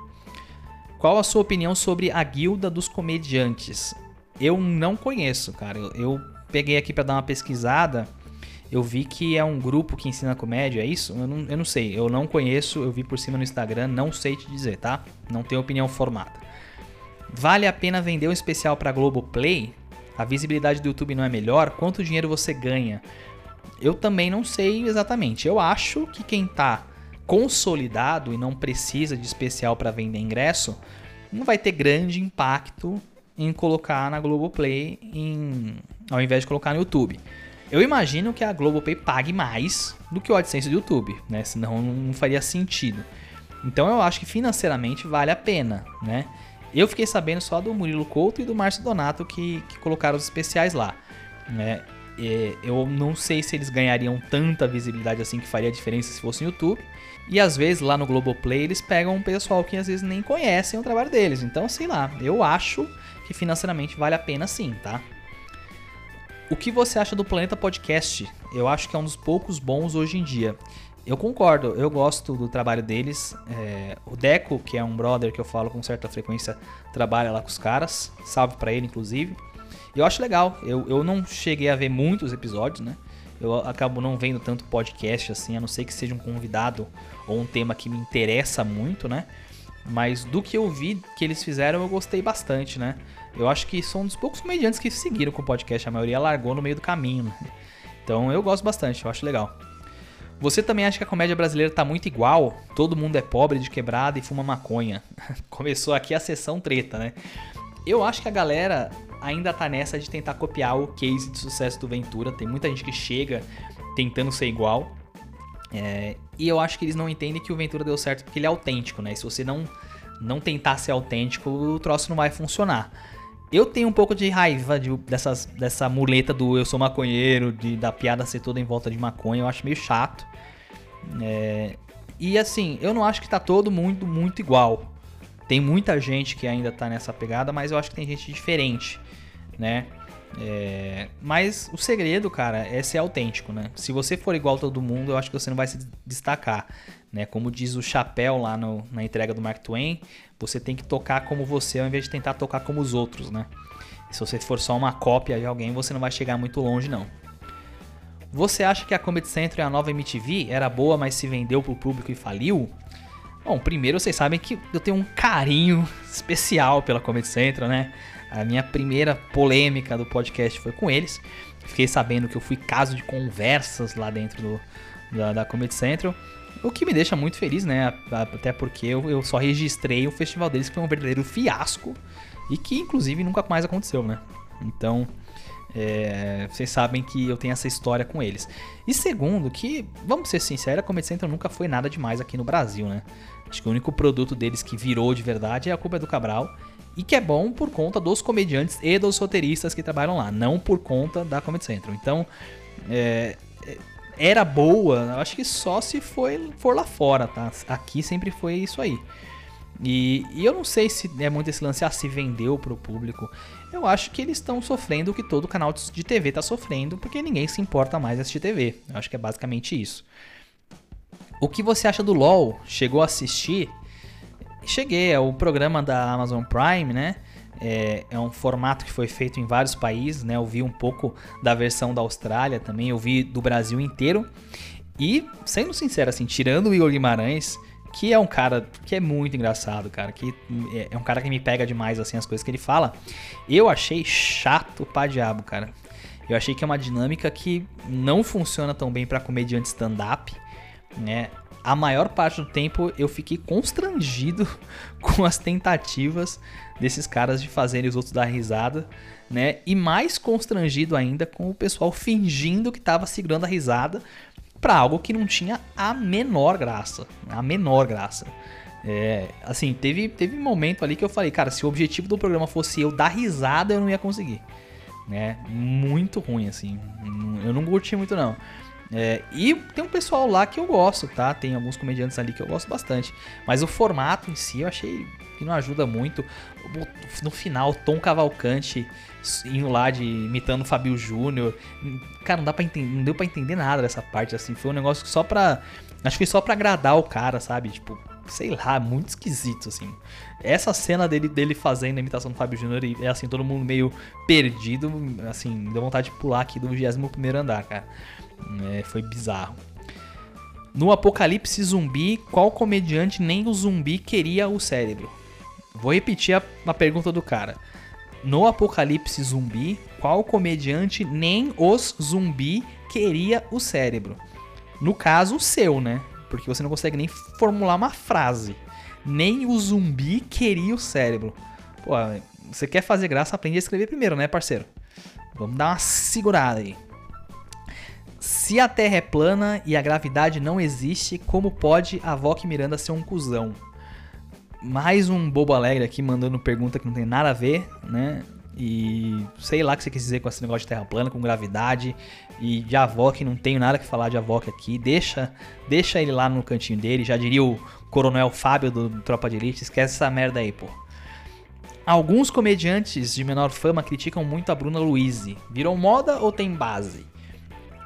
Qual a sua opinião sobre a Guilda dos Comediantes? Eu não conheço, cara. Eu, eu peguei aqui para dar uma pesquisada. Eu vi que é um grupo que ensina comédia, é isso? Eu não, eu não sei, eu não conheço, eu vi por cima no Instagram, não sei te dizer, tá? Não tenho opinião formada. Vale a pena vender um especial para Globoplay? a visibilidade do YouTube não é melhor, quanto dinheiro você ganha? Eu também não sei exatamente. Eu acho que quem está consolidado e não precisa de especial para vender ingresso, não vai ter grande impacto em colocar na Globoplay em, ao invés de colocar no YouTube. Eu imagino que a Globoplay pague mais do que o AdSense do YouTube, né? Senão não faria sentido. Então eu acho que financeiramente vale a pena, né? Eu fiquei sabendo só do Murilo Couto e do Márcio Donato que, que colocaram os especiais lá. Né? E eu não sei se eles ganhariam tanta visibilidade assim que faria diferença se fosse no YouTube. E às vezes lá no Globoplay eles pegam um pessoal que às vezes nem conhecem o trabalho deles. Então, sei lá, eu acho que financeiramente vale a pena sim, tá? O que você acha do Planeta Podcast? Eu acho que é um dos poucos bons hoje em dia. Eu concordo, eu gosto do trabalho deles. É, o Deco, que é um brother que eu falo com certa frequência, trabalha lá com os caras. Salve para ele, inclusive. Eu acho legal. Eu, eu não cheguei a ver muitos episódios, né? Eu acabo não vendo tanto podcast assim, a não ser que seja um convidado ou um tema que me interessa muito, né? Mas do que eu vi que eles fizeram, eu gostei bastante, né? Eu acho que são um dos poucos comediantes que seguiram com o podcast. A maioria largou no meio do caminho. Né? Então eu gosto bastante, eu acho legal. Você também acha que a comédia brasileira tá muito igual? Todo mundo é pobre, de quebrada e fuma maconha. Começou aqui a sessão treta, né? Eu acho que a galera ainda tá nessa de tentar copiar o case de sucesso do Ventura. Tem muita gente que chega tentando ser igual. É, e eu acho que eles não entendem que o Ventura deu certo porque ele é autêntico, né? E se você não, não tentar ser autêntico, o troço não vai funcionar. Eu tenho um pouco de raiva de, dessas, dessa muleta do eu sou maconheiro, de, da piada ser toda em volta de maconha, eu acho meio chato. É, e assim, eu não acho que tá todo mundo muito igual. Tem muita gente que ainda tá nessa pegada, mas eu acho que tem gente diferente, né? É, mas o segredo, cara, é ser autêntico, né? Se você for igual a todo mundo, eu acho que você não vai se destacar, né? Como diz o Chapéu lá no, na entrega do Mark Twain, você tem que tocar como você ao invés de tentar tocar como os outros, né? Se você for só uma cópia de alguém, você não vai chegar muito longe, não. Você acha que a Comedy Central e a nova MTV era boa, mas se vendeu pro público e faliu? Bom, primeiro vocês sabem que eu tenho um carinho especial pela Comedy Central, né? A minha primeira polêmica do podcast foi com eles. Fiquei sabendo que eu fui caso de conversas lá dentro do, da, da Comedy Central. O que me deixa muito feliz, né? Até porque eu, eu só registrei o festival deles, que foi um verdadeiro fiasco. E que, inclusive, nunca mais aconteceu, né? Então, é, vocês sabem que eu tenho essa história com eles. E segundo, que, vamos ser sinceros, a Comedy Central nunca foi nada demais aqui no Brasil, né? Acho que o único produto deles que virou de verdade é a Culpa do Cabral. E que é bom por conta dos comediantes e dos roteiristas que trabalham lá, não por conta da Comedy Central. Então, é, é era boa, acho que só se foi, for lá fora, tá? Aqui sempre foi isso aí. E, e, eu não sei se é muito esse lance, ah, se vendeu pro público. Eu acho que eles estão sofrendo o que todo canal de TV tá sofrendo, porque ninguém se importa mais assistir TV. Eu acho que é basicamente isso. O que você acha do LoL? Chegou a assistir? Cheguei, é o programa da Amazon Prime, né? É, é, um formato que foi feito em vários países, né? Eu vi um pouco da versão da Austrália também, eu vi do Brasil inteiro. E, sendo sincero, assim, tirando o Igor Guimarães, que é um cara que é muito engraçado, cara, que é, é um cara que me pega demais, assim, as coisas que ele fala, eu achei chato pra diabo, cara. Eu achei que é uma dinâmica que não funciona tão bem para comediante stand-up, né? A maior parte do tempo eu fiquei constrangido com as tentativas desses caras de fazerem os outros dar risada, né? E mais constrangido ainda com o pessoal fingindo que tava segurando a risada para algo que não tinha a menor graça, a menor graça. É, assim, teve, teve um momento ali que eu falei, cara, se o objetivo do programa fosse eu dar risada, eu não ia conseguir. Né? Muito ruim, assim. Eu não curti muito, não. É, e tem um pessoal lá que eu gosto, tá? Tem alguns comediantes ali que eu gosto bastante. Mas o formato em si eu achei que não ajuda muito. No final, Tom Cavalcante indo lá de imitando o Fabio Júnior. Cara, não dá para entender, não deu para entender nada dessa parte assim. Foi um negócio só pra acho que só para agradar o cara, sabe? Tipo, sei lá, muito esquisito assim. Essa cena dele dele fazendo a imitação do Fábio Júnior é assim, todo mundo meio perdido, assim, deu vontade de pular aqui do 21º andar, cara. É, foi bizarro. No apocalipse zumbi, qual comediante nem o zumbi queria o cérebro? Vou repetir a, a pergunta do cara. No apocalipse zumbi, qual comediante nem os zumbi queria o cérebro? No caso, o seu, né? Porque você não consegue nem formular uma frase. Nem o zumbi queria o cérebro. Pô, você quer fazer graça, aprende a escrever primeiro, né, parceiro? Vamos dar uma segurada aí. Se a Terra é plana e a gravidade não existe, como pode a Voque Miranda ser um cuzão? mais um bobo alegre aqui mandando pergunta que não tem nada a ver, né? E sei lá o que você quis dizer com esse negócio de terra plana, com gravidade e de Avok, não tenho nada que falar de Avok aqui. Deixa, deixa ele lá no cantinho dele, já diria o Coronel Fábio do Tropa de Elite, esquece essa merda aí, pô. Alguns comediantes de menor fama criticam muito a Bruna Luiz. Virou moda ou tem base?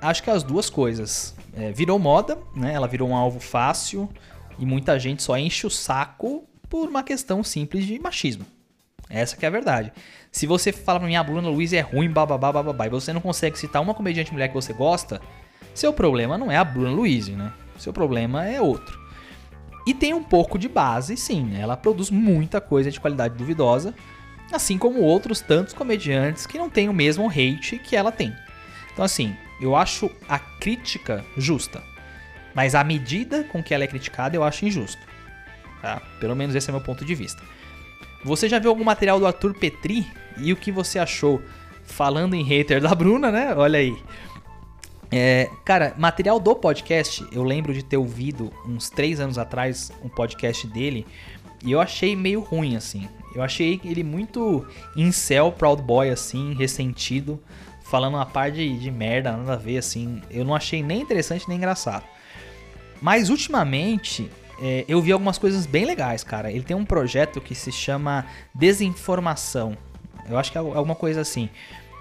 Acho que as duas coisas. É, virou moda, né? Ela virou um alvo fácil e muita gente só enche o saco por uma questão simples de machismo. Essa que é a verdade. Se você fala pra mim, a ah, Bruna Luiz é ruim, bababá, bababá, e você não consegue citar uma comediante mulher que você gosta, seu problema não é a Bruna Luiz, né? Seu problema é outro. E tem um pouco de base, sim. Ela produz muita coisa de qualidade duvidosa, assim como outros tantos comediantes que não têm o mesmo hate que ela tem. Então, assim, eu acho a crítica justa, mas a medida com que ela é criticada eu acho injusto. Tá? Pelo menos esse é meu ponto de vista. Você já viu algum material do Arthur Petri e o que você achou? Falando em hater da Bruna, né? Olha aí. É, cara, material do podcast, eu lembro de ter ouvido uns três anos atrás um podcast dele e eu achei meio ruim, assim. Eu achei ele muito incel, proud boy, assim, ressentido, falando uma par de, de merda, nada a ver, assim. Eu não achei nem interessante nem engraçado. Mas ultimamente é, eu vi algumas coisas bem legais, cara. Ele tem um projeto que se chama Desinformação. Eu acho que é alguma coisa assim.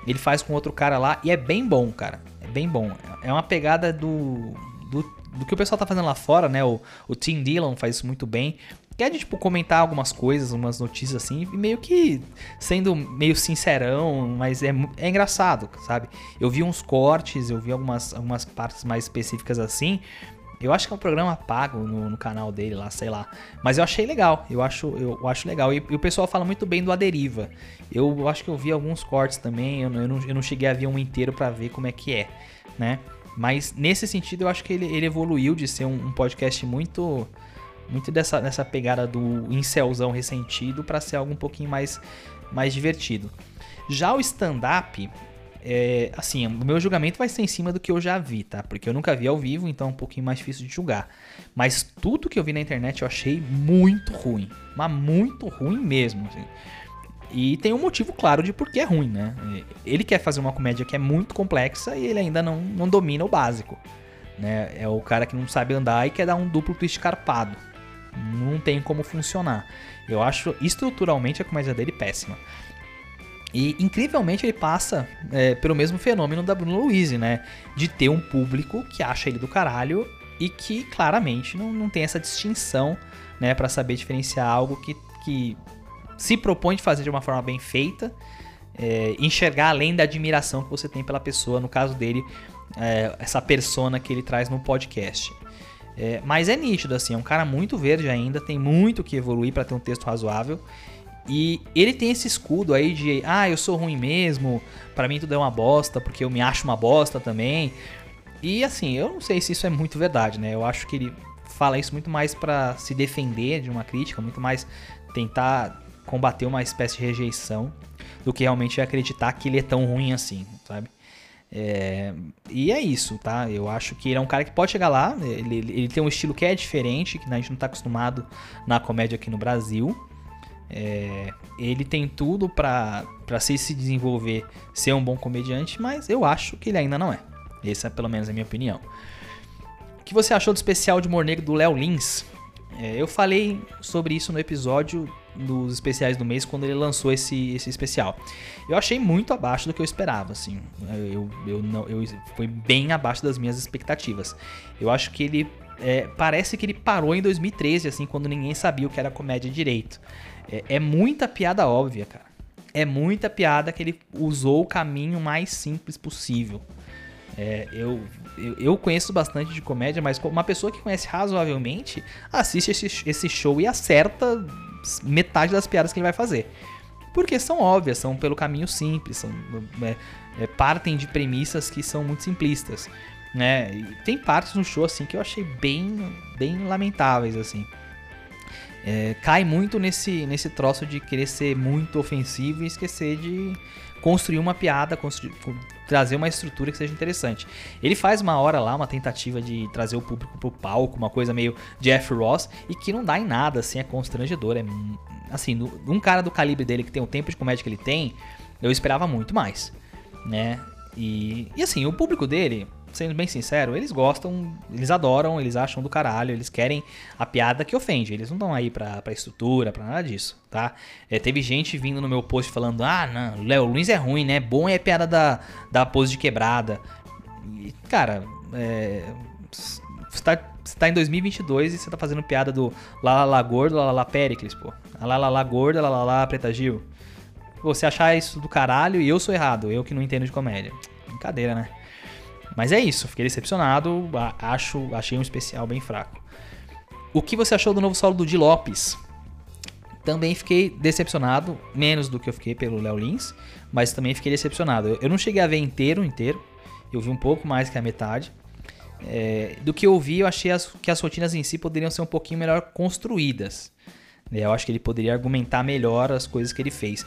Ele faz com outro cara lá e é bem bom, cara bem bom. É uma pegada do, do, do que o pessoal tá fazendo lá fora, né? O, o Tim Dillon faz isso muito bem. Que é de, tipo, comentar algumas coisas, umas notícias assim, e meio que sendo meio sincerão, mas é, é engraçado, sabe? Eu vi uns cortes, eu vi algumas, algumas partes mais específicas assim. Eu acho que é um programa pago no, no, canal dele lá, sei lá. Mas eu achei legal, eu acho, eu, acho legal. E, e, o pessoal fala muito bem do Aderiva. Eu acho que eu vi alguns cortes também, eu, eu, não, eu não cheguei a ver um inteiro para ver como é que é, né? Mas nesse sentido eu acho que ele, ele evoluiu de ser um, um podcast muito muito dessa, dessa pegada do incelzão ressentido para ser algo um pouquinho mais, mais divertido. Já o stand-up, é, assim, o meu julgamento vai ser em cima do que eu já vi, tá? Porque eu nunca vi ao vivo, então é um pouquinho mais difícil de julgar. Mas tudo que eu vi na internet eu achei muito ruim. Mas muito ruim mesmo, assim. E tem um motivo claro de por que é ruim, né? Ele quer fazer uma comédia que é muito complexa e ele ainda não, não domina o básico. Né? É o cara que não sabe andar e quer dar um duplo twist carpado. Não tem como funcionar. Eu acho estruturalmente a comédia dele péssima. E incrivelmente ele passa é, pelo mesmo fenômeno da Bruno Luiz, né? De ter um público que acha ele do caralho e que claramente não, não tem essa distinção, né? para saber diferenciar algo que, que se propõe de fazer de uma forma bem feita, é, enxergar além da admiração que você tem pela pessoa, no caso dele, é, essa persona que ele traz no podcast. É, mas é nítido, assim, é um cara muito verde ainda, tem muito que evoluir para ter um texto razoável. E ele tem esse escudo aí de, ah, eu sou ruim mesmo, para mim tudo é uma bosta, porque eu me acho uma bosta também. E assim, eu não sei se isso é muito verdade, né? Eu acho que ele fala isso muito mais para se defender de uma crítica, muito mais tentar combater uma espécie de rejeição do que realmente acreditar que ele é tão ruim assim, sabe? É, e é isso, tá? Eu acho que ele é um cara que pode chegar lá, ele, ele tem um estilo que é diferente, que a gente não tá acostumado na comédia aqui no Brasil. É, ele tem tudo para se, se desenvolver, ser um bom comediante, mas eu acho que ele ainda não é. Essa é pelo menos a minha opinião. O que você achou do especial de humor negro do Léo Lins? É, eu falei sobre isso no episódio dos especiais do mês quando ele lançou esse, esse especial. Eu achei muito abaixo do que eu esperava, assim. Eu, eu, não, eu foi bem abaixo das minhas expectativas. Eu acho que ele é, parece que ele parou em 2013, assim, quando ninguém sabia o que era comédia direito. É, é muita piada óbvia, cara. É muita piada que ele usou o caminho mais simples possível. É, eu, eu, eu, conheço bastante de comédia, mas uma pessoa que conhece razoavelmente assiste esse, esse show e acerta metade das piadas que ele vai fazer. Porque são óbvias, são pelo caminho simples, são, é, é, partem de premissas que são muito simplistas. Né? E tem partes no show assim que eu achei bem, bem lamentáveis assim é, cai muito nesse, nesse troço de querer ser muito ofensivo e esquecer de construir uma piada, construir, trazer uma estrutura que seja interessante. Ele faz uma hora lá, uma tentativa de trazer o público pro palco, uma coisa meio Jeff Ross, e que não dá em nada, assim, é constrangedor. É, assim, um cara do calibre dele, que tem o tempo de comédia que ele tem, eu esperava muito mais, né? E, e assim, o público dele, sendo bem sincero, eles gostam, eles adoram, eles acham do caralho, eles querem a piada que ofende. Eles não estão aí pra, pra estrutura, pra nada disso, tá? É, teve gente vindo no meu post falando: ah, não, Léo Luiz é ruim, né? Bom é piada da, da pose de quebrada. E, cara, é, você, tá, você tá em 2022 e você tá fazendo piada do Lalala gordo, Lalala Pericles, pô. Lalala gorda, Lalala preta Gil. Você achar isso do caralho e eu sou errado, eu que não entendo de comédia. Brincadeira, né? Mas é isso, fiquei decepcionado, acho, achei um especial bem fraco. O que você achou do novo solo do Di Lopes? Também fiquei decepcionado, menos do que eu fiquei pelo Léo Lins, mas também fiquei decepcionado. Eu, não cheguei a ver inteiro, inteiro. Eu vi um pouco mais que a metade. É, do que eu vi, eu achei as, que as rotinas em si poderiam ser um pouquinho melhor construídas. É, eu acho que ele poderia argumentar melhor as coisas que ele fez.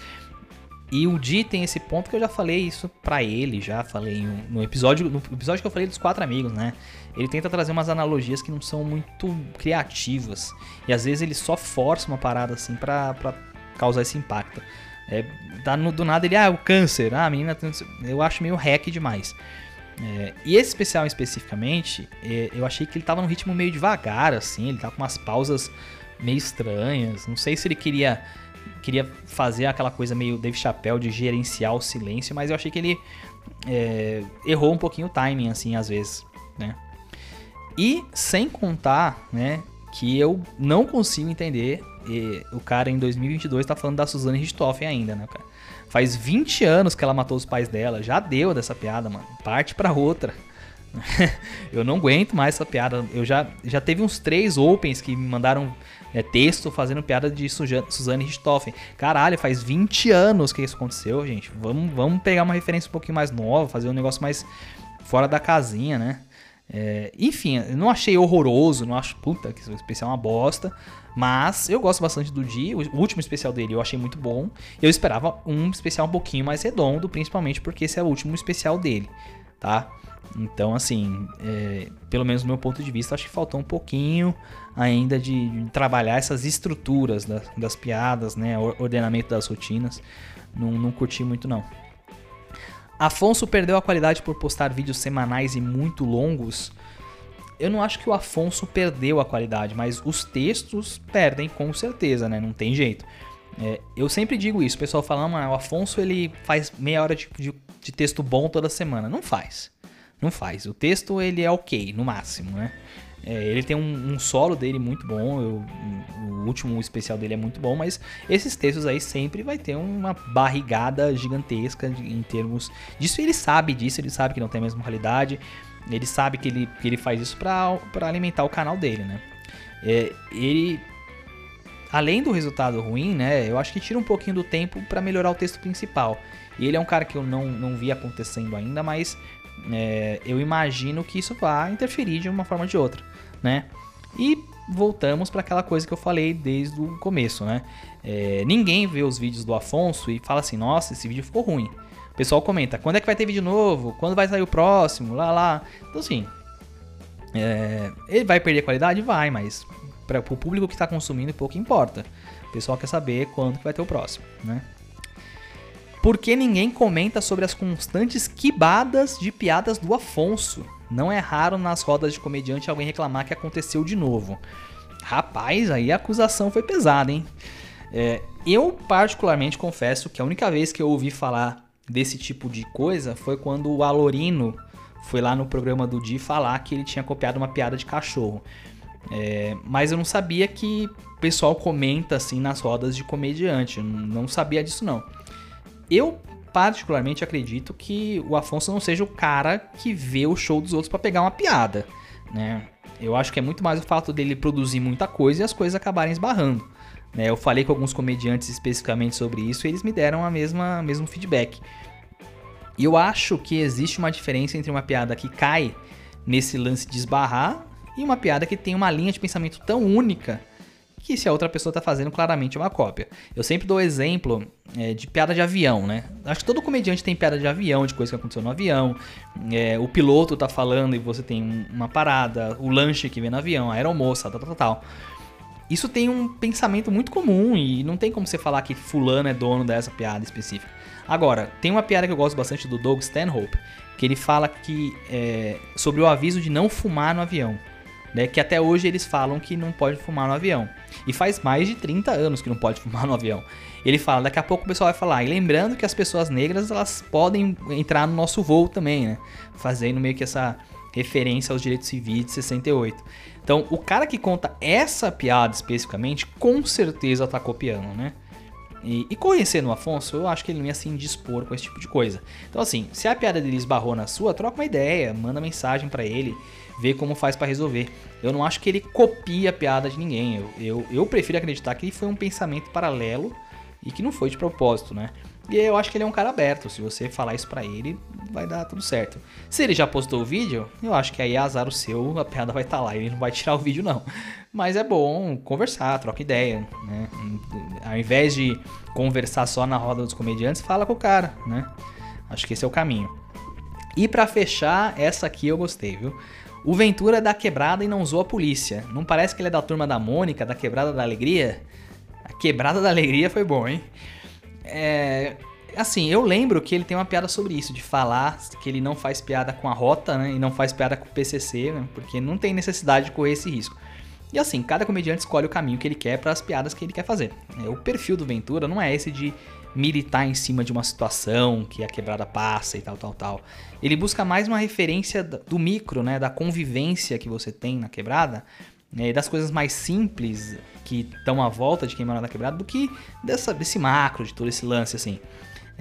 E o Di tem esse ponto que eu já falei isso pra ele, já falei no episódio, no episódio que eu falei dos quatro amigos, né? Ele tenta trazer umas analogias que não são muito criativas. E às vezes ele só força uma parada assim pra, causar esse impacto. É, tá no, do nada ele, ah, o câncer, ah, a menina tem... Eu acho meio hack demais. É, e esse especial especificamente, é, eu achei que ele tava num ritmo meio devagar, assim, ele tava com umas pausas meio estranhas. Não sei se ele queria queria fazer aquela coisa meio Dave Chappelle de gerenciar o silêncio, mas eu achei que ele é, errou um pouquinho o timing, assim, às vezes, né? E sem contar, né, que eu não consigo entender o cara em 2022 tá falando da Suzane Richthofen ainda, né, cara? Faz 20 anos que ela matou os pais dela, já deu dessa piada, mano. Parte para outra. eu não aguento mais essa piada. Eu já, já teve uns três opens que me mandaram é, texto fazendo piada de Suzane Richthofen. Caralho, faz 20 anos que isso aconteceu, gente. Vamos, vamos pegar uma referência um pouquinho mais nova, fazer um negócio mais fora da casinha, né? É, enfim, eu não achei horroroso, não acho, puta, que esse especial é uma bosta. Mas eu gosto bastante do Di. O último especial dele eu achei muito bom. Eu esperava um especial um pouquinho mais redondo, principalmente porque esse é o último especial dele, tá? Então, assim, é, pelo menos do meu ponto de vista, acho que faltou um pouquinho ainda de, de trabalhar essas estruturas das, das piadas, né? O ordenamento das rotinas. Não, não curti muito, não. Afonso perdeu a qualidade por postar vídeos semanais e muito longos. Eu não acho que o Afonso perdeu a qualidade, mas os textos perdem com certeza, né? Não tem jeito. É, eu sempre digo isso, o pessoal fala, ah, o Afonso ele faz meia hora de, de, de texto bom toda semana. Não faz. Não faz. O texto ele é ok, no máximo, né? É, ele tem um, um, solo dele muito bom, eu, o último especial dele é muito bom, mas esses textos aí sempre vai ter uma barrigada gigantesca em termos disso. Ele sabe disso, ele sabe que não tem a mesma qualidade, ele sabe que ele, que ele faz isso para alimentar o canal dele, né? É, ele, além do resultado ruim, né? Eu acho que tira um pouquinho do tempo para melhorar o texto principal. E ele é um cara que eu não, não vi acontecendo ainda, mas é, eu imagino que isso vai interferir de uma forma ou de outra, né? E voltamos para aquela coisa que eu falei desde o começo, né? É, ninguém vê os vídeos do Afonso e fala assim, nossa, esse vídeo ficou ruim. O pessoal comenta, quando é que vai ter vídeo novo? Quando vai sair o próximo? Lá, lá. Então, assim, é, ele vai perder qualidade? Vai, mas para o público que está consumindo pouco importa. O pessoal quer saber quando que vai ter o próximo, né? Porque ninguém comenta sobre as constantes quibadas de piadas do Afonso. Não é raro nas rodas de comediante alguém reclamar que aconteceu de novo. Rapaz, aí a acusação foi pesada, hein? É, eu, particularmente, confesso que a única vez que eu ouvi falar desse tipo de coisa foi quando o Alorino foi lá no programa do Di falar que ele tinha copiado uma piada de cachorro. É, mas eu não sabia que o pessoal comenta assim nas rodas de comediante. Não sabia disso não. Eu particularmente acredito que o Afonso não seja o cara que vê o show dos outros para pegar uma piada, né? Eu acho que é muito mais o fato dele produzir muita coisa e as coisas acabarem esbarrando. Né? Eu falei com alguns comediantes especificamente sobre isso e eles me deram a mesma mesmo feedback. E eu acho que existe uma diferença entre uma piada que cai nesse lance de esbarrar e uma piada que tem uma linha de pensamento tão única que se a outra pessoa está fazendo claramente uma cópia. Eu sempre dou exemplo é, de piada de avião, né? Acho que todo comediante tem piada de avião, de coisa que aconteceu no avião. É, o piloto tá falando e você tem uma parada, o lanche que vem no avião, a aeromoça, tal, tal, tal. Isso tem um pensamento muito comum e não tem como você falar que fulano é dono dessa piada específica. Agora, tem uma piada que eu gosto bastante do Doug Stanhope, que ele fala que é, sobre o aviso de não fumar no avião né? Que até hoje eles falam que não pode fumar no avião. E faz mais de 30 anos que não pode fumar no avião. Ele fala, daqui a pouco o pessoal vai falar, e lembrando que as pessoas negras elas podem entrar no nosso voo também, né? Fazendo meio que essa referência aos direitos civis de 68. Então, o cara que conta essa piada especificamente, com certeza tá copiando, né? E, e, conhecendo o Afonso, eu acho que ele não ia se indispor com esse tipo de coisa. Então, assim, se a piada dele esbarrou na sua, troca uma ideia, manda mensagem para ele, ver como faz para resolver. Eu não acho que ele copia a piada de ninguém. Eu, eu, eu prefiro acreditar que foi um pensamento paralelo e que não foi de propósito, né? E eu acho que ele é um cara aberto. Se você falar isso pra ele, vai dar tudo certo. Se ele já postou o vídeo, eu acho que aí é azar o seu, a piada vai estar tá lá. Ele não vai tirar o vídeo, não. Mas é bom conversar, troca ideia, né? Ao invés de conversar só na roda dos comediantes, fala com o cara, né? Acho que esse é o caminho. E para fechar, essa aqui eu gostei, viu? O Ventura é da quebrada e não usou a polícia. Não parece que ele é da turma da Mônica, da quebrada da alegria? A quebrada da alegria foi bom, hein? É, assim, eu lembro que ele tem uma piada sobre isso, de falar que ele não faz piada com a rota, né? E não faz piada com o PCC, né? Porque não tem necessidade de correr esse risco. E assim, cada comediante escolhe o caminho que ele quer para as piadas que ele quer fazer. É, o perfil do Ventura não é esse de militar em cima de uma situação que a quebrada passa e tal, tal, tal. Ele busca mais uma referência do micro, né? Da convivência que você tem na quebrada, né, das coisas mais simples que estão à volta de quem mora na quebrada do que dessa, desse macro, de todo esse lance, assim.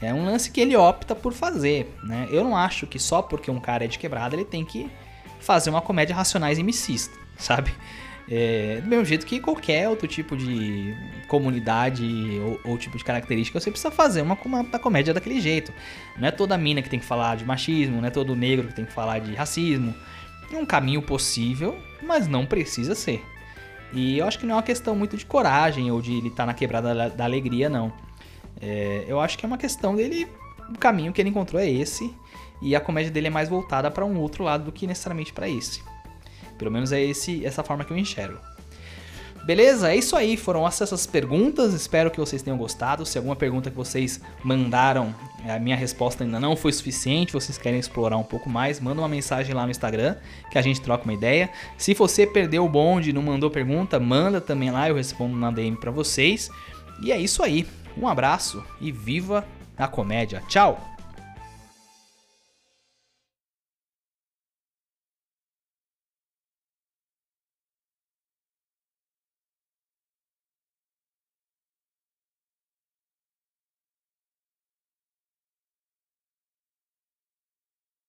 É um lance que ele opta por fazer, né? Eu não acho que só porque um cara é de quebrada ele tem que fazer uma comédia racionais e micista, sabe? É, do mesmo jeito que qualquer outro tipo de comunidade ou, ou, tipo de característica, você precisa fazer uma, uma, uma, comédia daquele jeito. Não é toda mina que tem que falar de machismo, não é todo negro que tem que falar de racismo. É um caminho possível, mas não precisa ser. E eu acho que não é uma questão muito de coragem ou de ele estar tá na quebrada da, da alegria, não. É, eu acho que é uma questão dele. O caminho que ele encontrou é esse. E a comédia dele é mais voltada para um outro lado do que necessariamente para esse. Pelo menos é esse, essa forma que eu enxergo. Beleza? É isso aí. Foram essas perguntas. Espero que vocês tenham gostado. Se alguma pergunta que vocês mandaram, a minha resposta ainda não foi suficiente, vocês querem explorar um pouco mais, manda uma mensagem lá no Instagram que a gente troca uma ideia. Se você perdeu o bonde e não mandou pergunta, manda também lá, eu respondo na DM para vocês. E é isso aí. Um abraço e viva a comédia. Tchau!